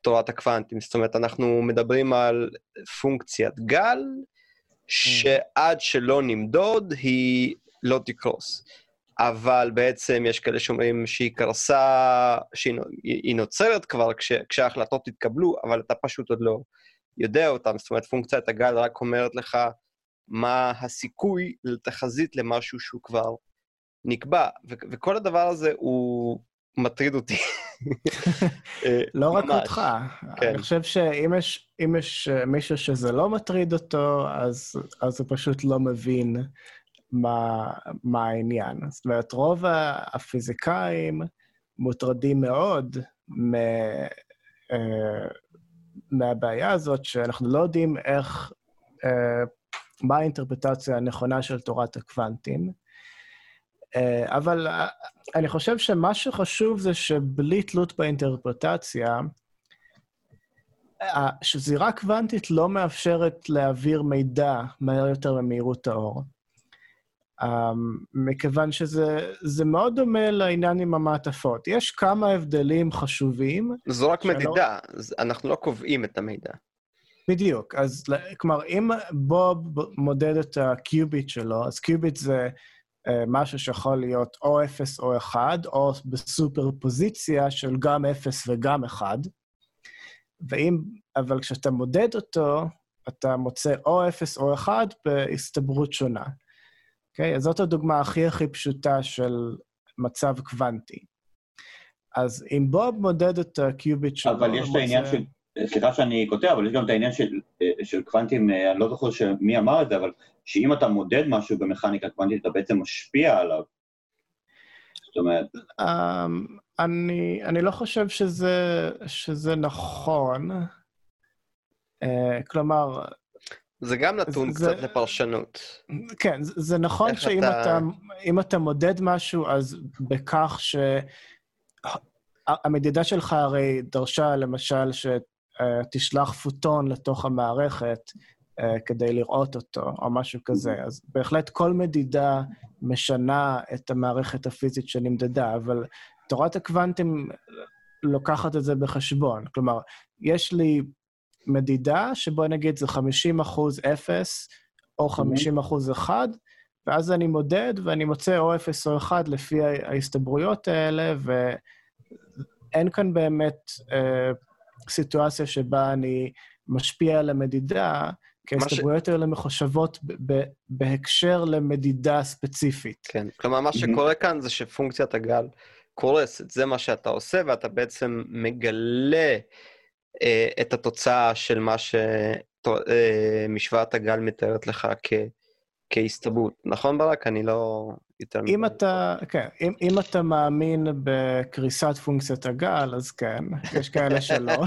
תורת הקוונטים. זאת אומרת, אנחנו מדברים על פונקציית גל, שעד שלא נמדוד, היא לא תקרוס. אבל בעצם יש כאלה שאומרים שהיא קרסה, שהיא נוצרת כבר כש, כשההחלטות התקבלו, אבל אתה פשוט עוד לא יודע אותן. זאת אומרת, פונקציית הגל רק אומרת לך מה הסיכוי לתחזית למשהו שהוא כבר נקבע, ו- וכל הדבר הזה הוא מטריד אותי. <laughs> אה, לא רק אותך. כן. אני חושב שאם יש, יש אה, מישהו שזה לא מטריד אותו, אז, אז הוא פשוט לא מבין מה, מה העניין. זאת אומרת, רוב הפיזיקאים מוטרדים מאוד מ, אה, מהבעיה הזאת, שאנחנו לא יודעים איך, מה האינטרפטציה הנכונה של תורת הקוונטים. אה, אבל אה, אני חושב שמה שחשוב זה שבלי תלות באינטרפרטציה, אה, שזירה קוונטית לא מאפשרת להעביר מידע מהר יותר ממהירות האור. מכיוון שזה מאוד דומה לעניין עם המעטפות. יש כמה הבדלים חשובים. זו רק שלא... מדידה, אנחנו לא קובעים את המידע. בדיוק. אז כלומר, אם בוב מודד את הקיוביט שלו, אז קיוביט זה אה, משהו שיכול להיות או 0 או 1, או בסופר פוזיציה של גם 0 וגם 1. ואם, אבל כשאתה מודד אותו, אתה מוצא או 0 או 1 בהסתברות שונה. אוקיי? Okay? אז זאת הדוגמה הכי הכי פשוטה של מצב קוונטי. אז אם בוב מודד את הקיוביט שלו... אבל יש את העניין של... סליחה שאני קוטע, אבל יש גם את העניין של, אה, של קוונטים, אה, אני לא זוכר מי אמר את זה, אבל שאם אתה מודד משהו במכניקה קוונטית, אתה בעצם משפיע עליו. זאת אומרת... Um, אני, אני לא חושב שזה, שזה נכון. Uh, כלומר... זה גם נתון זה, קצת לפרשנות. כן, זה, זה נכון שאם אתה... אתה, אתה מודד משהו, אז בכך ש... המדידה שלך הרי דרשה, למשל, שתשלח פוטון לתוך המערכת, uh, כדי לראות אותו, או משהו כזה. אז בהחלט כל מדידה משנה את המערכת הפיזית שנמדדה, אבל תורת הקוונטים לוקחת את זה בחשבון. כלומר, יש לי מדידה שבוא נגיד זה 50 אחוז 0 או 50 אחוז 1, ואז אני מודד ואני מוצא או 0 או 1 לפי ההסתברויות האלה, ואין כאן באמת אה, סיטואציה שבה אני משפיע על המדידה, כי ההסתברויות ש... האלה מחושבות בהקשר למדידה ספציפית. כן, כלומר, מה שקורה כאן זה שפונקציית הגל קורסת, זה מה שאתה עושה, ואתה בעצם מגלה את התוצאה של מה שמשוואת אה, הגל מתארת לך כ... כהסתברות. נכון, ברק? אני לא יותר... אם אתה, כן, אם, אם אתה מאמין בקריסת פונקציית הגל, אז כן, יש כאלה שלא.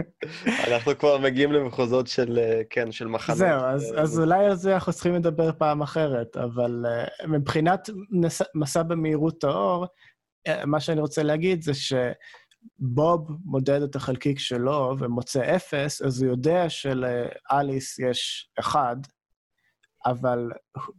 <laughs> אנחנו כבר מגיעים למחוזות של, כן, של מחנות. זהו, אז, אז אולי על זה אנחנו צריכים לדבר פעם אחרת, אבל uh, מבחינת נס, מסע במהירות האור, מה שאני רוצה להגיד זה שבוב מודד את החלקיק שלו ומוצא אפס, אז הוא יודע שלאליס יש אחד, אבל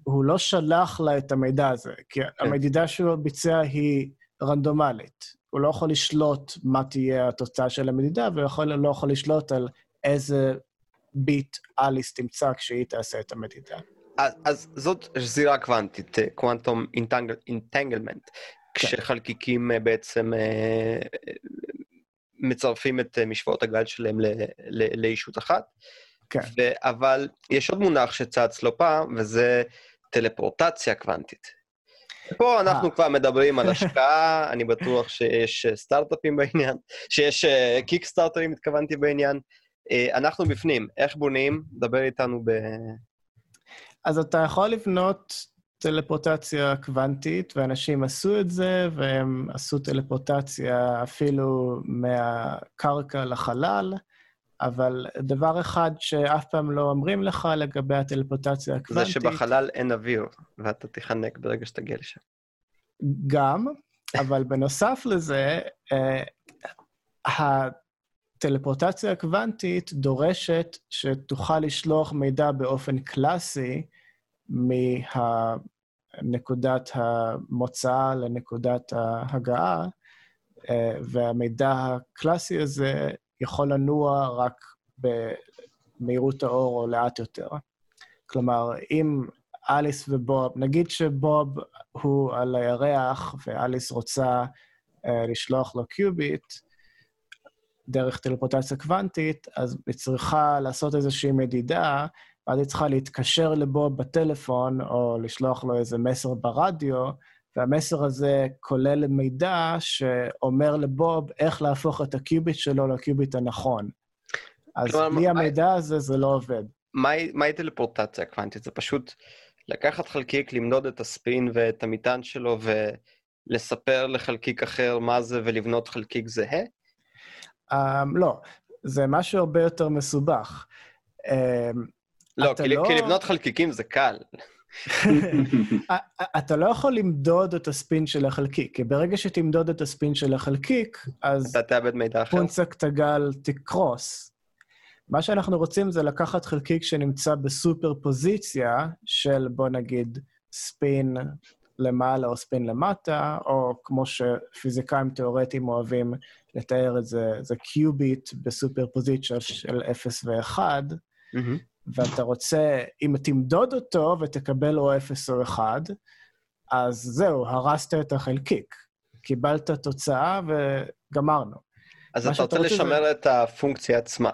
הוא לא שלח לה את המידע הזה, כי כן. המדידה שהוא ביצע היא רנדומלית. הוא לא יכול לשלוט מה תהיה התוצאה של המדידה, והוא לא יכול לשלוט על איזה ביט אליס תמצא כשהיא תעשה את המדידה. אז, אז זאת זירה קוונטית, קוונטום אינטנגלמנט, כשחלקיקים אה, בעצם אה, מצרפים את אה, משוואות הגל שלהם לאישות אחת. כן. ו- אבל יש עוד מונח שצץ לא פעם, וזה טלפורטציה קוונטית. פה אנחנו 아. כבר מדברים על <laughs> השקעה, אני בטוח שיש סטארט-אפים בעניין, שיש קיקסטארטרים, התכוונתי בעניין. אנחנו בפנים, איך בונים? דבר איתנו ב... אז אתה יכול לבנות טלפורטציה קוונטית, ואנשים עשו את זה, והם עשו טלפורטציה אפילו מהקרקע לחלל, אבל דבר אחד שאף פעם לא אומרים לך לגבי הטלפורטציה הקוונטית... זה שבחלל אין אוויר, ואתה תיחנק ברגע שתגיע לשם. גם, אבל בנוסף לזה, אה, הטלפורטציה הקוונטית דורשת שתוכל לשלוח מידע באופן קלאסי מנקודת המוצא לנקודת ההגעה, אה, והמידע הקלאסי הזה יכול לנוע רק במהירות האור או לאט יותר. כלומר, אם אליס ובוב, נגיד שבוב הוא על הירח ואליס רוצה uh, לשלוח לו קיוביט דרך טלפורטציה קוונטית, אז היא צריכה לעשות איזושהי מדידה, ואז היא צריכה להתקשר לבוב בטלפון או לשלוח לו איזה מסר ברדיו, והמסר הזה כולל מידע שאומר לבוב איך להפוך את הקיוביט שלו לקיוביט הנכון. אז בלי המידע הזה זה לא עובד. מהי טלפורטציה קוונטית? זה פשוט לקחת חלקיק, למדוד את הספין ואת המטען שלו ולספר לחלקיק אחר מה זה ולבנות חלקיק זהה? Um, לא, זה משהו הרבה יותר מסובך. Um, לא, כי, לא, כי לבנות חלקיקים זה קל. <laughs> אתה לא יכול למדוד את הספין של החלקיק, כי ברגע שתמדוד את הספין של החלקיק, אז... אתה תאבד מידע אחר. פונקציית הגל תקרוס. מה שאנחנו רוצים זה לקחת חלקיק שנמצא בסופר פוזיציה של, בוא נגיד, ספין למעלה או ספין למטה, או כמו שפיזיקאים תיאורטיים אוהבים לתאר את זה, זה קיוביט בסופר פוזיציה של 0 ו-1, mm-hmm. ואתה רוצה, אם תמדוד אותו ותקבל או 0 או 1, אז זהו, הרסת את החלקיק. קיבלת תוצאה וגמרנו. אז אתה רוצה לשמר זה... את הפונקציה עצמה.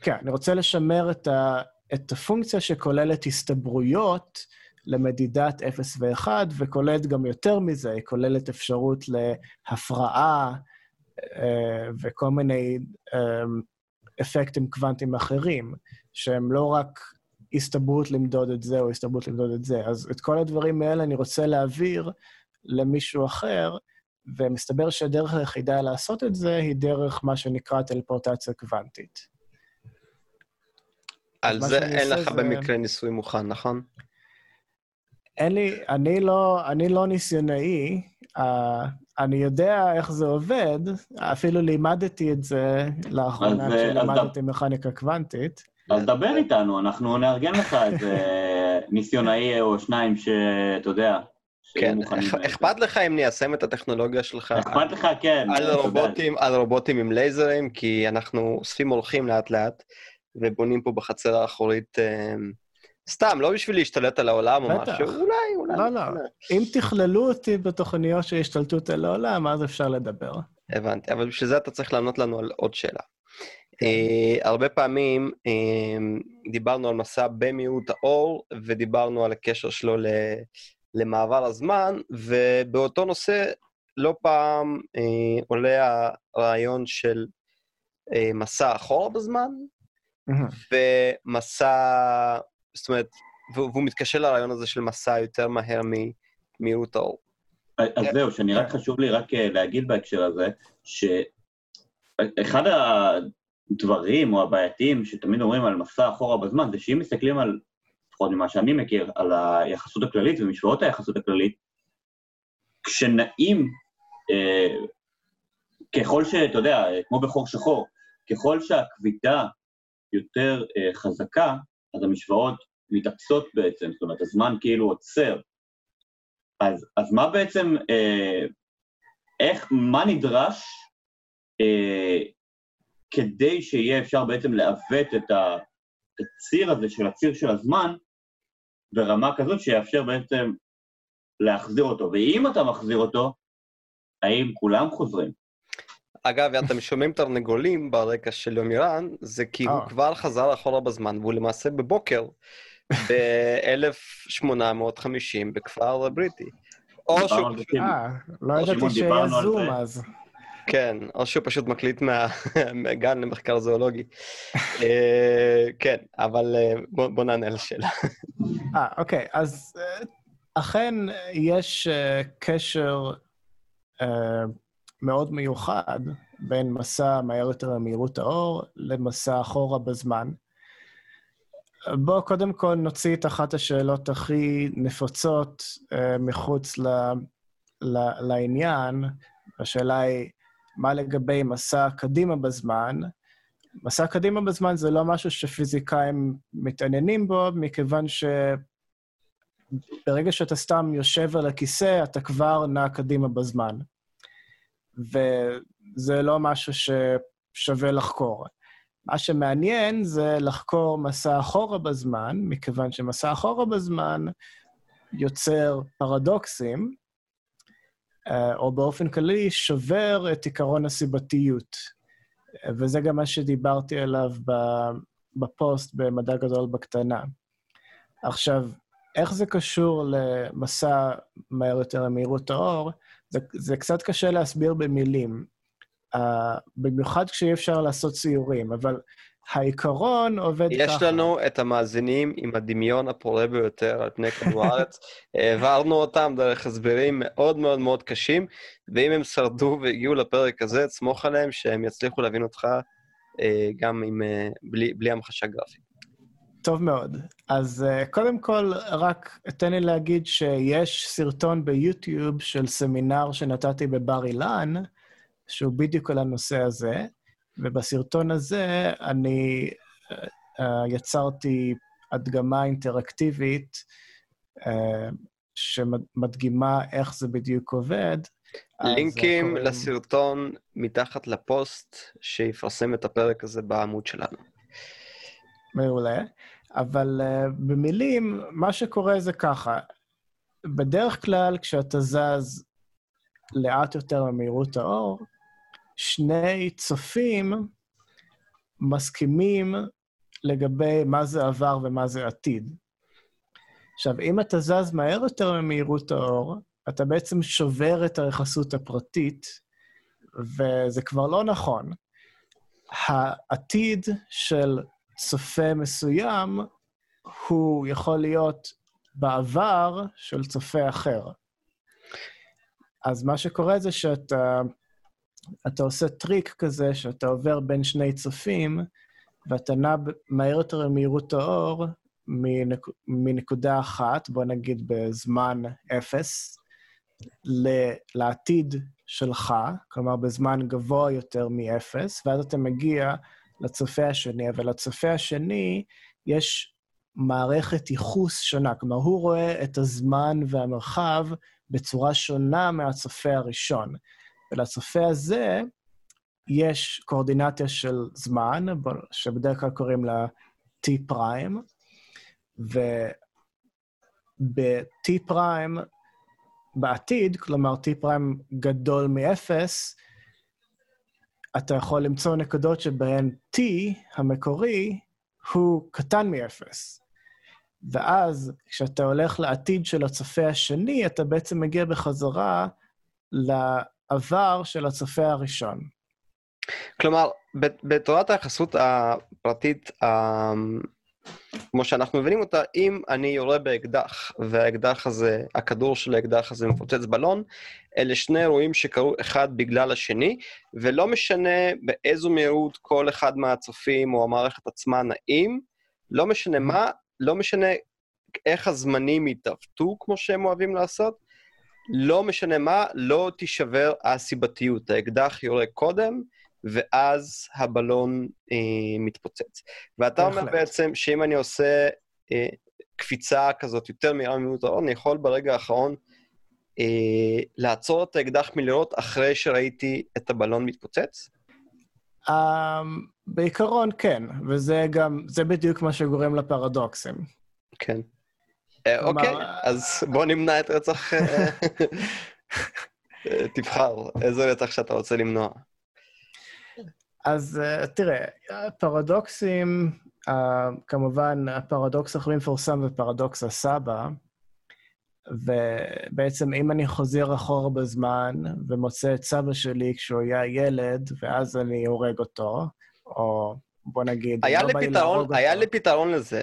כן, אני רוצה לשמר את, ה, את הפונקציה שכוללת הסתברויות למדידת 0 ו-1, וכוללת גם יותר מזה, היא כוללת אפשרות להפרעה אה, וכל מיני אה, אפקטים קוונטיים אחרים, שהם לא רק הסתברות למדוד את זה או הסתברות למדוד את זה. אז את כל הדברים האלה אני רוצה להעביר למישהו אחר, ומסתבר שהדרך היחידה לעשות את זה היא דרך מה שנקרא טלפורטציה קוונטית. על זה אין לך זה... במקרה ניסוי מוכן, נכון? אין לי, אני לא, אני לא ניסיונאי, uh, אני יודע איך זה עובד, אפילו לימדתי את זה לאחרונה כשלימדתי מכניקה קוונטית. אז דבר איתנו, אנחנו נארגן לך איזה <laughs> ניסיונאי או שניים שאתה יודע, כן, אכפת לך אם ניישם את הטכנולוגיה שלך? אכפת לך, כן. על רובוטים, על רובוטים עם לייזרים, כי אנחנו אוספים הולכים לאט-לאט. ובונים פה בחצר האחורית, אה, סתם, לא בשביל להשתלט על העולם או משהו, אולי, אולי. לא, לא. אם תכללו אותי בתוכניות של השתלטות על העולם, אז אפשר לדבר. הבנתי, אבל בשביל זה אתה צריך לענות לנו על עוד שאלה. כן. Uh, הרבה פעמים uh, דיברנו על מסע במיעוט האור, ודיברנו על הקשר שלו ל, למעבר הזמן, ובאותו נושא לא פעם uh, עולה הרעיון של uh, מסע אחורה בזמן, ומסע, זאת אומרת, והוא מתקשר לרעיון הזה של מסע יותר מהר ממהירות האור. אז זהו, שאני רק חשוב לי רק להגיד בהקשר הזה, שאחד הדברים או הבעייתיים שתמיד אומרים על מסע אחורה בזמן, זה שאם מסתכלים על, לפחות ממה שאני מכיר, על היחסות הכללית ומשוואות היחסות הכללית, כשנעים, אה, ככל שאתה יודע, כמו בחור שחור, ככל שהכבידה יותר אה, חזקה, אז המשוואות מתאפסות בעצם, זאת אומרת, הזמן כאילו עוצר. אז, אז מה בעצם, אה, איך, מה נדרש אה, כדי שיהיה אפשר בעצם לעוות את הציר הזה של הציר של הזמן ברמה כזאת שיאפשר בעצם להחזיר אותו. ואם אתה מחזיר אותו, האם כולם חוזרים? אגב, אתם שומעים תרנגולים ברקע של יומירן, זה כי הוא אה. כבר חזר אחורה בזמן, והוא למעשה בבוקר, <laughs> ב-1850, בכפר בריטי. או שהוא פשוט... אה, לא ידעתי שהיה זום אז. כן, או שהוא פשוט מקליט מהגן למחקר זואולוגי. אה, כן, אבל אה, בוא נענה לשאלה. אה, אוקיי, אז אכן יש קשר מאוד מיוחד בין מסע מהר יותר למהירות האור למסע אחורה בזמן. בואו קודם כל נוציא את אחת השאלות הכי נפוצות מחוץ ל, לעניין. השאלה היא, מה לגבי מסע קדימה בזמן? מסע קדימה בזמן זה לא משהו שפיזיקאים מתעניינים בו, מכיוון שברגע שאתה סתם יושב על הכיסא, אתה כבר נע קדימה בזמן. וזה לא משהו ששווה לחקור. מה שמעניין זה לחקור מסע אחורה בזמן, מכיוון שמסע אחורה בזמן יוצר פרדוקסים, או באופן כללי שובר את עקרון הסיבתיות. וזה גם מה שדיברתי עליו בפוסט במדע גדול בקטנה. עכשיו, איך זה קשור למסע מהר יותר למהירות האור? זה, זה קצת קשה להסביר במילים, uh, במיוחד כשאי אפשר לעשות ציורים, אבל העיקרון עובד יש ככה. יש לנו את המאזינים עם הדמיון הפורה ביותר על פני כדור הארץ. <laughs> העברנו אותם דרך הסברים מאוד מאוד מאוד קשים, ואם הם שרדו והגיעו לפרק הזה, תסמוך עליהם שהם יצליחו להבין אותך אה, גם עם, אה, בלי, בלי המחשה גרפית. טוב מאוד. אז uh, קודם כל, רק תן לי להגיד שיש סרטון ביוטיוב של סמינר שנתתי בבר אילן, שהוא בדיוק על הנושא הזה, ובסרטון הזה אני uh, יצרתי הדגמה אינטראקטיבית uh, שמדגימה איך זה בדיוק עובד. לינקים קוראים... לסרטון מתחת לפוסט שיפרסם את הפרק הזה בעמוד שלנו. מעולה. אבל uh, במילים, מה שקורה זה ככה, בדרך כלל כשאתה זז לאט יותר ממהירות האור, שני צופים מסכימים לגבי מה זה עבר ומה זה עתיד. עכשיו, אם אתה זז מהר יותר ממהירות האור, אתה בעצם שובר את היחסות הפרטית, וזה כבר לא נכון. העתיד של צופה מסוים, הוא יכול להיות בעבר של צופה אחר. אז מה שקורה זה שאתה אתה עושה טריק כזה, שאתה עובר בין שני צופים, ואתה נע מהר יותר למהירות האור מנק, מנקודה אחת, בוא נגיד בזמן אפס, לעתיד שלך, כלומר בזמן גבוה יותר מאפס, ואז אתה מגיע לצופה השני, אבל לצופה השני יש מערכת ייחוס שונה, כלומר, הוא רואה את הזמן והמרחב בצורה שונה מהצופה הראשון. ולצופה הזה יש קואורדינטיה של זמן, שבדרך כלל קוראים לה T פריים, וב-T פריים בעתיד, כלומר T פריים גדול מאפס, אתה יכול למצוא נקודות שבהן T המקורי הוא קטן מאפס. ואז כשאתה הולך לעתיד של הצופה השני, אתה בעצם מגיע בחזרה לעבר של הצופה הראשון. כלומר, בתורת היחסות הפרטית, כמו שאנחנו מבינים אותה, אם אני יורה באקדח, והאקדח הזה, הכדור של האקדח הזה מפוצץ בלון, אלה שני אירועים שקרו אחד בגלל השני, ולא משנה באיזו מהירות כל אחד מהצופים או המערכת עצמה נעים, לא משנה מה, לא משנה איך הזמנים יתעוותו, כמו שהם אוהבים לעשות, לא משנה מה, לא תישבר הסיבתיות. האקדח יורה קודם, ואז הבלון אה, מתפוצץ. ואתה אומר בעצם שאם אני עושה אה, קפיצה כזאת יותר מהירה ממיעוט האור, אני יכול ברגע האחרון אה, לעצור את האקדח מלראות אחרי שראיתי את הבלון מתפוצץ? Um, בעיקרון כן, וזה גם, זה בדיוק מה שגורם לפרדוקסים. כן. אה, אוקיי, אז בוא נמנע את רצח... <laughs> אה, תבחר, איזה רצח שאתה רוצה למנוע. אז תראה, הפרדוקסים, כמובן, הפרדוקס הכי מפורסם זה פרדוקס הסבא, ובעצם אם אני חוזר אחורה בזמן ומוצא את סבא שלי כשהוא היה ילד, ואז אני הורג אותו, או בוא נגיד, היה לא לי פתרון, היה לי פתרון לזה,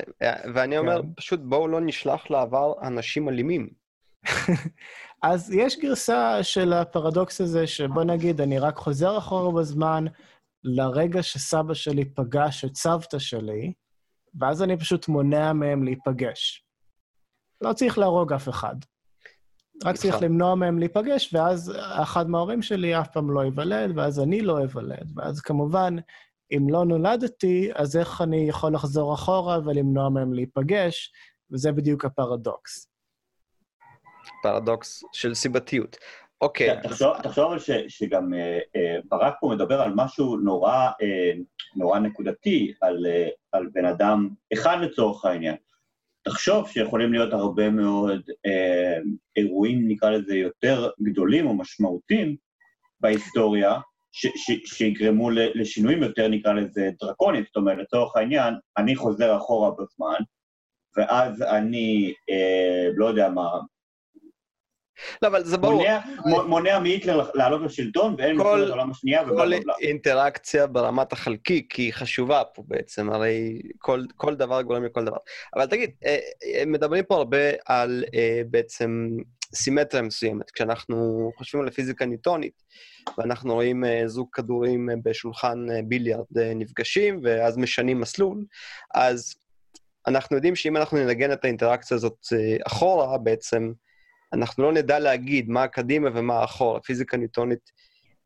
ואני אומר, כן. פשוט בואו לא נשלח לעבר אנשים אלימים. <laughs> אז יש גרסה של הפרדוקס הזה, שבוא נגיד, אני רק חוזר אחורה בזמן לרגע שסבא שלי פגש את סבתא שלי, ואז אני פשוט מונע מהם להיפגש. לא צריך להרוג אף אחד. רק צריך נכון. למנוע מהם להיפגש, ואז אחד מההורים שלי אף פעם לא ייוולד, ואז אני לא אוולד. ואז כמובן, אם לא נולדתי, אז איך אני יכול לחזור אחורה ולמנוע מהם להיפגש? וזה בדיוק הפרדוקס. פרדוקס של סיבתיות. אוקיי, כן, תחשוב, על ש, שגם אה, אה, ברק פה מדבר על משהו נורא, אה, נורא נקודתי, על, על בן אדם אחד לצורך העניין. תחשוב שיכולים להיות הרבה מאוד אה, אירועים, נקרא לזה, יותר גדולים או משמעותיים בהיסטוריה, שיגרמו לשינויים יותר, נקרא לזה, דרקוניים. זאת אומרת, לצורך העניין, אני חוזר אחורה בזמן, ואז אני, אה, לא יודע מה, לא, אבל זה ברור. מונע, מהיטלר לעלות לשלטון, ואין כל- מלחמת העולם השנייה, ובלה כל בלה בלה. אינטראקציה ברמת החלקיק היא חשובה פה בעצם, הרי כל, כל דבר גורם לכל דבר. אבל תגיד, אה, אה, מדברים פה הרבה על אה, בעצם סימטריה מסוימת. כשאנחנו חושבים על הפיזיקה ניוטונית, ואנחנו רואים אה, זוג כדורים אה, בשולחן אה, ביליארד נפגשים, ואז משנים מסלול, אז אנחנו יודעים שאם אנחנו ננגן את האינטראקציה הזאת אחורה, בעצם אנחנו לא נדע להגיד מה קדימה ומה אחורה. פיזיקה ניוטונית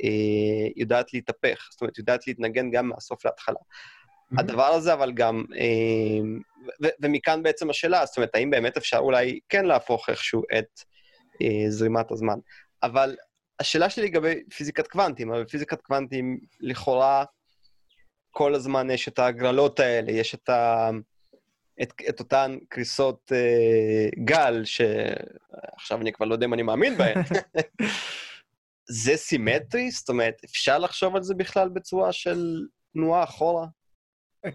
אה, יודעת להתהפך, זאת אומרת, יודעת להתנגן גם מהסוף להתחלה. הדבר הזה, אבל גם, אה, ו- ומכאן בעצם השאלה, זאת אומרת, האם באמת אפשר אולי כן להפוך איכשהו את זרימת הזמן. אבל השאלה שלי לגבי פיזיקת קוונטים, אבל בפיזיקת קוונטים לכאורה כל הזמן יש את ההגרלות האלה, יש את, ה, את, את אותן קריסות אה, גל, שעכשיו אני כבר לא יודע אם אני מאמין בהן. <laughs> זה סימטרי? זאת אומרת, אפשר לחשוב על זה בכלל בצורה של תנועה אחורה?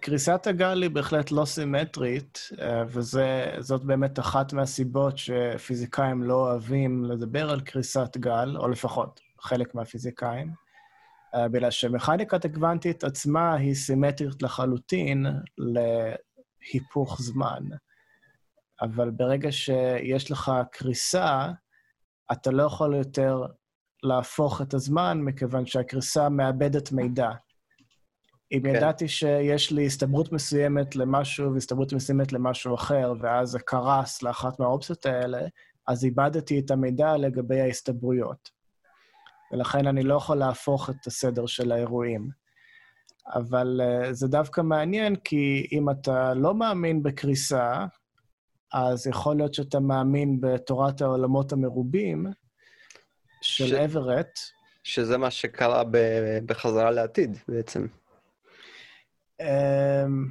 קריסת הגל היא בהחלט לא סימטרית, אה, וזאת באמת אחת מהסיבות שפיזיקאים לא אוהבים לדבר על קריסת גל, או לפחות חלק מהפיזיקאים, אה, בגלל שמכניקת הקוונטית עצמה היא סימטרית לחלוטין להיפוך זמן. אבל ברגע שיש לך קריסה, אתה לא יכול יותר להפוך את הזמן, מכיוון שהקריסה מאבדת מידע. אם כן. ידעתי שיש לי הסתברות מסוימת למשהו והסתברות מסוימת למשהו אחר, ואז זה קרס לאחת מהאופציות האלה, אז איבדתי את המידע לגבי ההסתברויות. ולכן אני לא יכול להפוך את הסדר של האירועים. אבל uh, זה דווקא מעניין, כי אם אתה לא מאמין בקריסה, אז יכול להיות שאתה מאמין בתורת העולמות המרובים של ש- אברט, שזה מה שקרה ב- בחזרה לעתיד בעצם. אמ,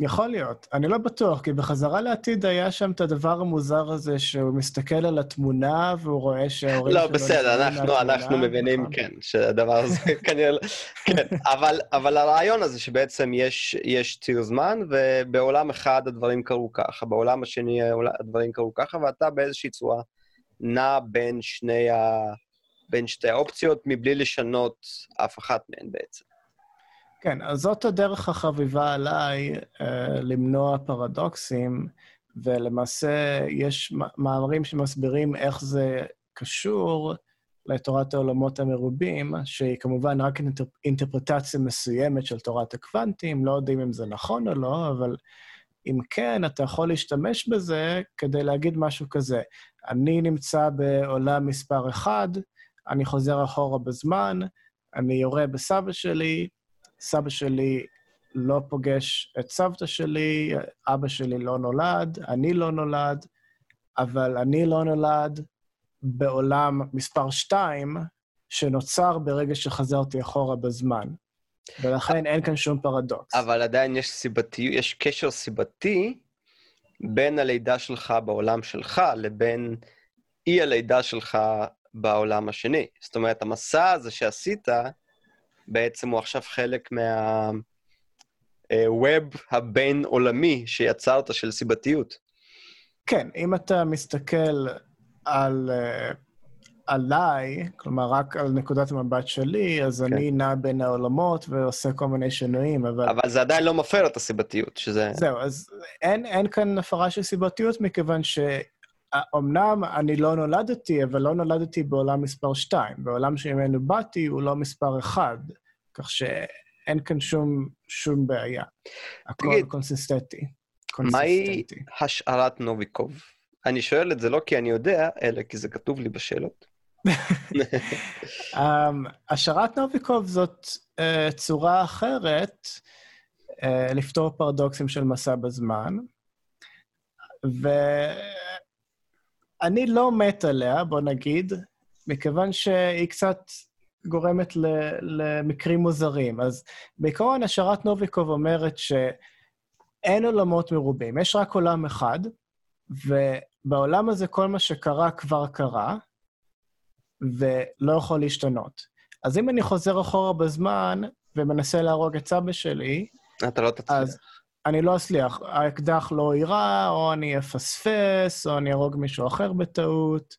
יכול להיות. אני לא בטוח, כי בחזרה לעתיד היה שם את הדבר המוזר הזה שהוא מסתכל על התמונה והוא רואה שההורים לא, שלו... בסדר, נפגעים אנחנו, אנחנו מבינים, נכון? כן, שהדבר הזה <laughs> כנראה... לא- כן, אבל, אבל הרעיון הזה שבעצם יש, יש ציר זמן, ובעולם אחד הדברים קרו ככה, בעולם השני הדברים קרו ככה, ואתה באיזושהי צורה נע בין שני ה... בין שתי האופציות, מבלי לשנות אף אחת מהן בעצם. כן, אז זאת הדרך החביבה עליי אה, למנוע פרדוקסים, ולמעשה יש מאמרים שמסבירים איך זה קשור לתורת העולמות המרובים, שהיא כמובן רק אינטר- אינטרפרטציה מסוימת של תורת הקוונטים, לא יודעים אם זה נכון או לא, אבל אם כן, אתה יכול להשתמש בזה כדי להגיד משהו כזה. אני נמצא בעולם מספר אחד, אני חוזר אחורה בזמן, אני יורה בסבא שלי, סבא שלי לא פוגש את סבתא שלי, אבא שלי לא נולד, אני לא נולד, אבל אני לא נולד בעולם מספר שתיים, שנוצר ברגע שחזרתי אחורה בזמן. ולכן אין כאן שום פרדוקס. אבל עדיין יש סיבתי, יש קשר סיבתי בין הלידה שלך בעולם שלך לבין אי הלידה שלך בעולם השני. זאת אומרת, המסע הזה שעשית, בעצם הוא עכשיו חלק מה-web הבין-עולמי שיצרת של סיבתיות. כן, אם אתה מסתכל על, uh, עליי, כלומר, רק על נקודת המבט שלי, אז כן. אני נע בין העולמות ועושה כל מיני שינויים, אבל... אבל זה עדיין לא מפר את הסיבתיות, שזה... זהו, אז אין, אין כאן הפרה של סיבתיות, מכיוון אמנם אני לא נולדתי, אבל לא נולדתי בעולם מספר 2. בעולם שממנו באתי הוא לא מספר 1, כך שאין כאן שום, שום בעיה. הכל תגיד, קונסיסטנטי. מהי. השערת נוביקוב? אני שואל את זה לא כי אני יודע, אלא כי זה כתוב לי בשאלות. um, השערת נוביקוב זאת uh, צורה אחרת uh, לפתור פרדוקסים של מסע בזמן, ואני לא מת עליה, בוא נגיד, מכיוון שהיא קצת גורמת ל, למקרים מוזרים. אז בעיקרון השערת נוביקוב אומרת שאין עולמות מרובים, יש רק עולם אחד, ובעולם הזה כל מה שקרה כבר קרה, ולא יכול להשתנות. אז אם אני חוזר אחורה בזמן ומנסה להרוג את סבא שלי, אתה לא תצליח. אז אני לא אצליח. האקדח לא יירה, או אני אפספס, או אני ארוג מישהו אחר בטעות.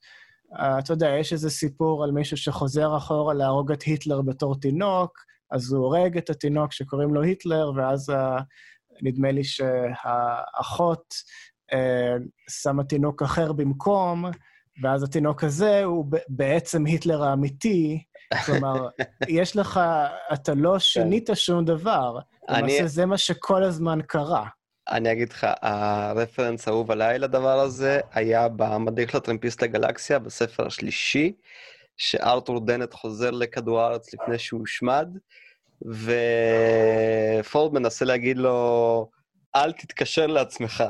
Uh, אתה יודע, יש איזה סיפור על מישהו שחוזר אחורה להרוג את היטלר בתור תינוק, אז הוא הורג את התינוק שקוראים לו היטלר, ואז uh, נדמה לי שהאחות uh, שמה תינוק אחר במקום, ואז התינוק הזה הוא בעצם היטלר האמיתי. כלומר, <laughs> יש לך, אתה לא שינית שום דבר. אני- למעשה זה מה שכל הזמן קרה. אני אגיד לך, הרפרנס האהוב עליי לדבר הזה היה במדריך לטרמפיסט לגלקסיה, בספר השלישי, שארתור דנט חוזר לכדור הארץ לפני שהוא הושמד, ופורד מנסה להגיד לו, אל תתקשר לעצמך,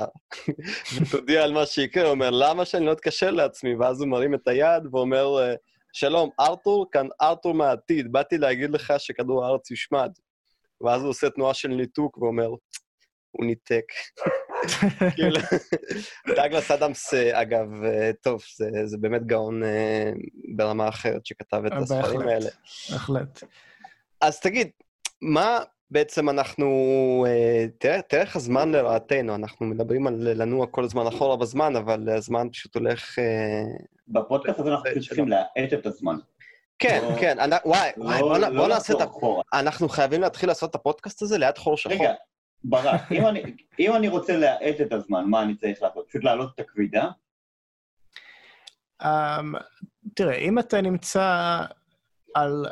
<laughs> ותודיע על מה שיקרה. הוא אומר, למה שאני לא אתקשר לעצמי? ואז הוא מרים את היד ואומר, שלום, ארתור, כאן ארתור מהעתיד, באתי להגיד לך שכדור הארץ יושמד. ואז הוא עושה תנועה של ניתוק ואומר, הוא ניתק. <laughs> כאילו, דאגלס אדמס, אה, אגב, אה, טוב, זה, זה באמת גאון אה, ברמה אחרת שכתב את הספרים. האלה. בהחלט. אז תגיד, מה בעצם אנחנו... אה, תראה, תראה איך הזמן לרעתנו, אנחנו מדברים על לנוע כל הזמן אחורה בזמן, אבל הזמן פשוט הולך... בפודקאסט הזה אנחנו צריכים להאט את הזמן. כן, לא- כן, אני- וואי, וואי, לא- בוא נ- לא בוא נעשה את ה... אנחנו חייבים להתחיל לעשות את הפודקאסט הזה ליד חור שחור. רגע, ברק, אם אני- אם אני רוצה להאט את הזמן, מה אני צריך לעשות? פשוט להעלות את הכבידה? Um, תראה, אם אתה נמצא על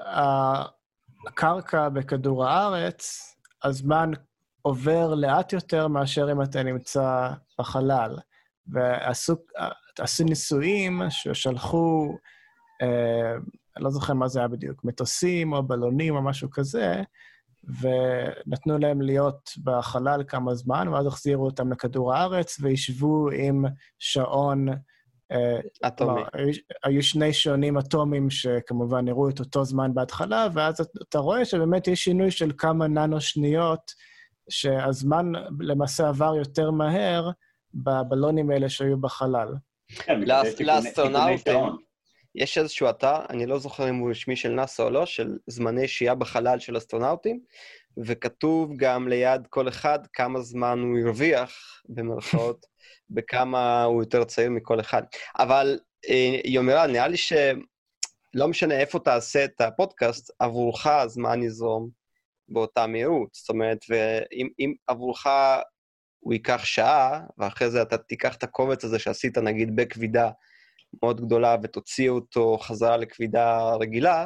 הקרקע בכדור הארץ, הזמן עובר לאט יותר מאשר אם אתה נמצא בחלל. ועשו עשו ניסויים ששלחו, אה, אני לא זוכר מה זה היה בדיוק, מטוסים או בלונים או משהו כזה, ונתנו להם להיות בחלל כמה זמן, ואז החזירו אותם לכדור הארץ, והשוו עם שעון אה, אטומי. כלומר, היו- שני שעונים אטומיים שכמובן הראו את אותו זמן בהתחלה, ואז אתה- רואה שבאמת יש שינוי של כמה ננו שניות, שהזמן למעשה עבר יותר מהר בבלונים האלה שהיו בחלל. כן, בגלל זה יש תיקוני- לאסטרונאוטים. יש איזשהו אתר, אני לא זוכר אם הוא רשמי של נאסא או לא, של זמני שהייה בחלל של אסטרונאוטים, וכתוב גם ליד כל אחד כמה זמן הוא הרוויח, במרכאות, <laughs> בכמה הוא יותר צעיר מכל אחד. אבל, אה, יומירן, נראה לי שלא משנה איפה תעשה את הפודקאסט, עבורך הזמן יזרום באותה מהירות. זאת אומרת, ואם אם עבורך הוא ייקח שעה, ואחרי זה אתה תיקח את הקובץ הזה שעשית, נגיד, בכבידה, מאוד גדולה ותוציא אותו חזרה לכבידה רגילה,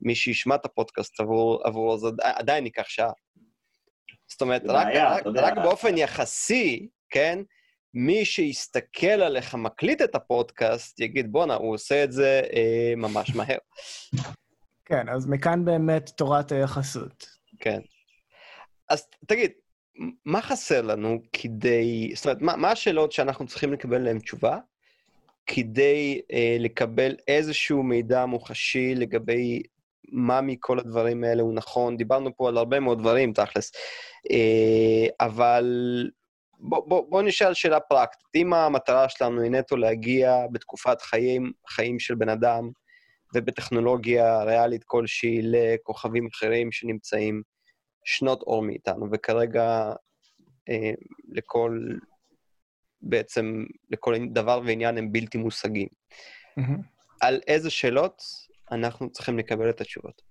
מי שישמע את הפודקאסט עבור, עבור זה עדיין ייקח שעה. זאת אומרת, זה רק, בעיה, רק. רק באופן יחסי, כן, מי שיסתכל עליך מקליט את הפודקאסט, יגיד, בואנה, הוא עושה את זה אה, ממש מהר. כן, אז מכאן באמת תורת היחסות. כן. אז תגיד, מה חסר לנו כדי... זאת אומרת, מה, מה השאלות שאנחנו צריכים לקבל להן תשובה כדי אה, לקבל איזשהו מידע מוחשי לגבי מה מכל הדברים האלה הוא נכון? דיברנו פה על הרבה מאוד דברים, תכלס. אה, אבל בוא, בוא, בוא נשאל שאלה פרקטית. אם המטרה שלנו היא נטו להגיע בתקופת חיים, חיים של בן אדם, ובטכנולוגיה ריאלית כלשהי לכוכבים אחרים שנמצאים שנות אור מאיתנו, וכרגע אה, לכל, בעצם, לכל דבר ועניין הם בלתי מושגים. מהמם. על איזה שאלות אנחנו צריכים לקבל את התשובות?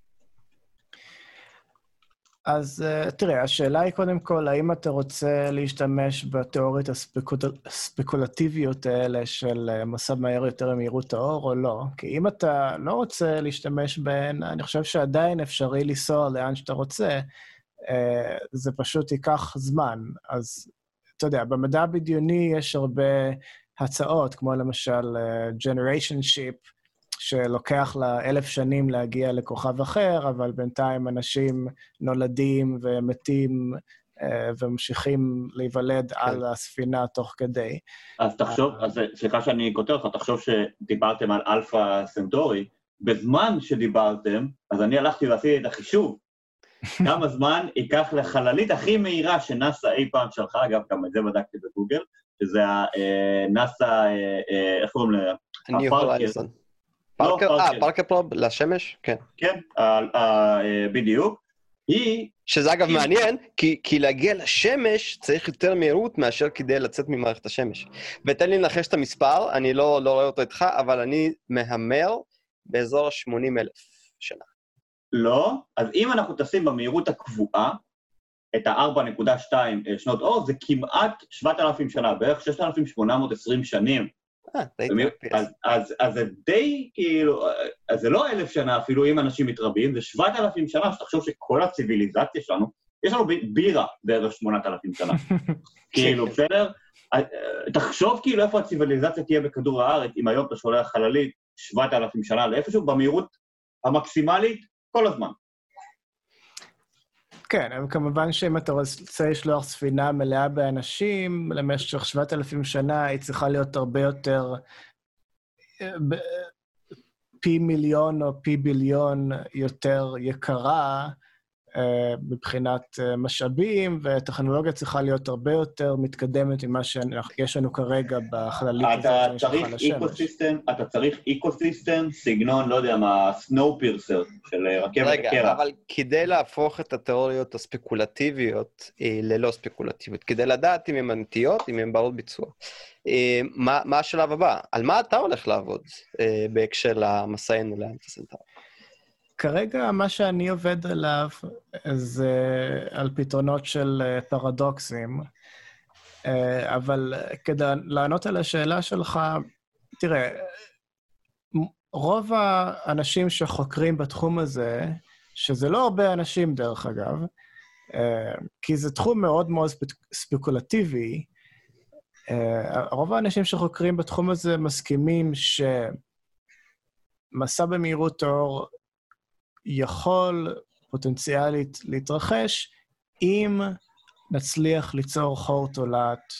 אז uh, תראה, השאלה היא קודם כל, האם אתה רוצה להשתמש בתיאוריות הספקול... הספקולטיביות האלה של uh, מסע מהר יותר ממהירות האור או לא? כי אם אתה לא רוצה להשתמש בהן, אני חושב שעדיין אפשרי לנסוע לאן שאתה רוצה, אה, זה פשוט ייקח זמן. אז אתה יודע, במדע הבדיוני יש הרבה הצעות, כמו למשל אה, Generation Ship, שלוקח לה אלף שנים להגיע לכוכב אחר, אבל בינתיים אנשים נולדים ומתים אה, וממשיכים להיוולד כן. על הספינה תוך כדי. אז תחשוב, אה, אז סליחה שאני כותב לך, תחשוב שדיברתם על אלפא סנטורי, בזמן שדיברתם, אז אני הלכתי ועשיתי את החישוב. כמה זמן ייקח לחללית הכי מהירה שנאסא אי פעם שלחה, אגב, גם את זה בדקתי בגוגל, שזה הנאסא, אה, איך קוראים לזה? יכול אליסון. פארקר, אה, פארקר פרוב לשמש? כן. כן, אה, אה, בדיוק. היא... שזה אגב היא... מעניין, כי, כי להגיע לשמש צריך יותר מהירות מאשר כדי לצאת ממערכת השמש. ותן לי לנחש את המספר, אני לא, לא רואה אותו איתך, אבל אני מהמר באזור ה-80 אלף שנה. לא, אז אם אנחנו טסים במהירות הקבועה, את ה-4.2 שנות אור, זה כמעט 7,000 שנה, בערך 6,820 שנים. אה, אז זה די, כאילו, אז זה לא אלף שנה אפילו אם אנשים מתרבים, זה שבעת אלפים שנה, שתחשוב שכל הציוויליזציה שלנו, יש לנו בירה בערך שמונת אלפים שנה. <laughs> כאילו, בסדר? אה, תחשוב כאילו איפה הציוויליזציה תהיה בכדור הארץ, אם היום אתה שולח חללית שבעת אלפים שנה לאיפשהו, במהירות המקסימלית כל הזמן. כן, אבל כמובן שאם אתה רוצה לשלוח ספינה מלאה באנשים למשך 7,000 שנה, היא צריכה להיות הרבה יותר... פי מיליון או פי ביליון יותר יקרה, מבחינת אה, משאבים, וטכנולוגיה צריכה להיות הרבה יותר מתקדמת ממה שיש לנו כרגע בחללית הזאת שנשלחה לשמש. אתה צריך ecosystem, סגנון, לא יודע מה, Snowpiercer של אה, רכבת רגע, הקרח. רגע, אבל כדי להפוך את התיאוריות הספקולטיביות ללא ספקולטיביות, כדי לדעת אם הן אמיתיות, אם הן ברות ביצוע. מה, מה השלב הבא? על מה אתה הולך לעבוד בהקשר למסענו לאלפא סנטאורי? כרגע מה שאני עובד עליו זה על פתרונות של אה, פרדוקסים, אה, אבל כדי לענות על השאלה שלך, תראה, רוב האנשים שחוקרים בתחום הזה, שזה לא הרבה אנשים דרך אגב, אה, כי זה תחום מאוד מאוד ספקולטיבי, רוב האנשים שחוקרים בתחום הזה מסכימים שמסע במהירות האור יכול פוטנציאלית להתרחש אם נצליח ליצור חור תולעת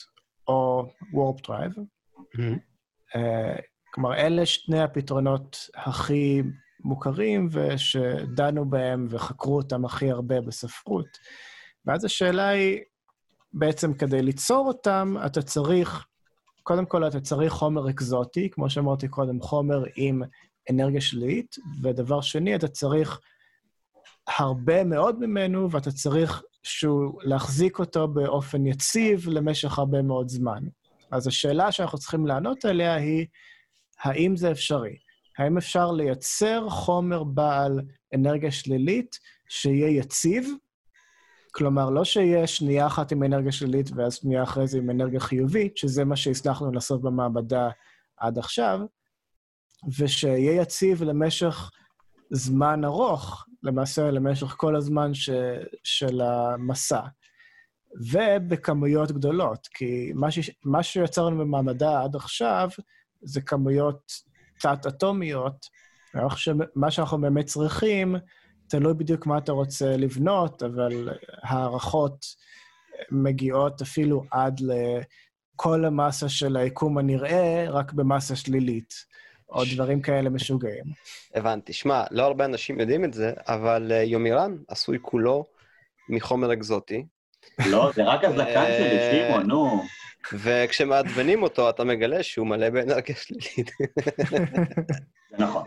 או warp drive. Mm-hmm. אה, כלומר, אלה שני הפתרונות הכי מוכרים ושדנו בהם וחקרו אותם הכי הרבה בספרות. ואז השאלה היא, בעצם כדי ליצור אותם, אתה צריך, קודם כל אתה צריך חומר אקזוטי, כמו שאמרתי קודם, חומר עם אנרגיה שלילית, ודבר שני, אתה צריך הרבה מאוד ממנו, ואתה צריך שהוא, להחזיק אותו באופן יציב למשך הרבה מאוד זמן. אז השאלה שאנחנו צריכים לענות עליה היא, האם זה אפשרי? האם אפשר לייצר חומר בעל אנרגיה שלילית שיהיה יציב? כלומר, לא שיהיה שנייה אחת עם אנרגיה שלילית ואז שנייה אחרי זה עם אנרגיה חיובית, שזה מה שהצלחנו לעשות במעבדה עד עכשיו, ושיהיה יציב למשך זמן ארוך, למעשה למשך כל הזמן ש, של המסע, ובכמויות גדולות, כי מה, ש, מה שיצרנו במעמדה עד עכשיו זה כמויות תת-אטומיות, מה שאנחנו באמת צריכים, תלוי בדיוק מה אתה רוצה לבנות, אבל הערכות מגיעות אפילו עד לכל המסה של היקום הנראה, רק במסה שלילית. או דברים כאלה משוגעים. הבנתי. שמע, לא הרבה אנשים יודעים את זה, אבל אה, יומירן עשוי כולו מחומר אקזוטי. לא, זה רק הזקן שלי, שמעון, נו. וכשמעצבנים אותו, אתה מגלה שהוא מלא באנרגיה שלילית. <laughs> נכון.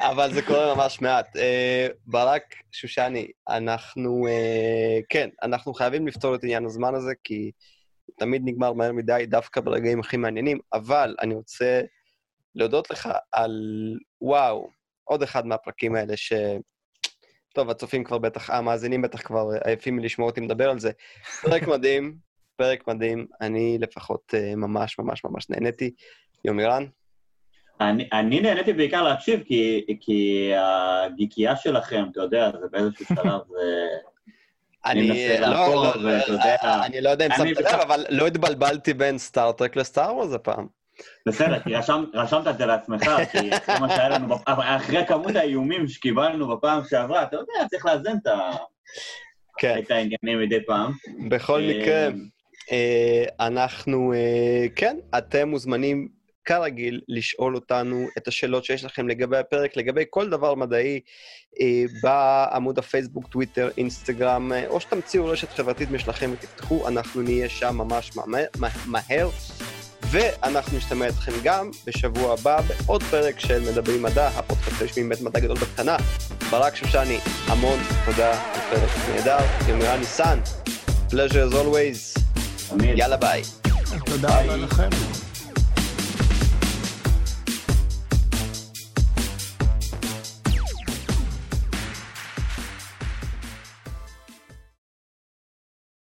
אבל זה קורה ממש מעט. אה, ברק שושני, אנחנו, אה, כן, אנחנו חייבים לפתור את עניין הזמן הזה, כי תמיד נגמר מהר מדי, דווקא ברגעים הכי מעניינים, אבל אני רוצה להודות לך על, וואו, עוד אחד מהפרקים האלה ש... טוב, הצופים כבר בטח, המאזינים בטח כבר עייפים מלשמוע אותי מדבר על זה. פרק <laughs> מדהים, פרק מדהים, אני לפחות אה, ממש ממש ממש נהניתי. יומירן? אני, אני נהניתי בעיקר להקשיב, כי, כי הגיקייה שלכם, אתה יודע, זה באיזשהו שלב... אני לא, לא, אני לא יודע אם שמת לב, אבל לא התבלבלתי בין סטארט-טרק לסטאר וורז הפעם. בסדר, כי רשמת את זה לעצמך, כי אחרי מה שהיה לנו, אחרי כמות האיומים שקיבלנו בפעם שעברה, אתה יודע, צריך לאזן כן. את העניינים מדי פעם. בכל מקרה, אה, אנחנו, אה, כן, אתם מוזמנים כרגיל לשאול אותנו את השאלות שיש לכם לגבי הפרק, לגבי כל דבר מדעי, אה, בעמוד הפייסבוק, טוויטר, אינסטגרם, או שתמציאו רשת חברתית משלכם ותפתחו, אנחנו נהיה שם ממש מהר. ואנחנו נשתמע אתכם גם בשבוע הבא בעוד פרק של מדברים מדע, הפודקאסט הרשמי מבית מדע גדול בקטנה. ברק שושני, המון תודה על פרק נהדר, יומירן ניסן, pleasure as always, יאללה ביי. תודה רבה לכם.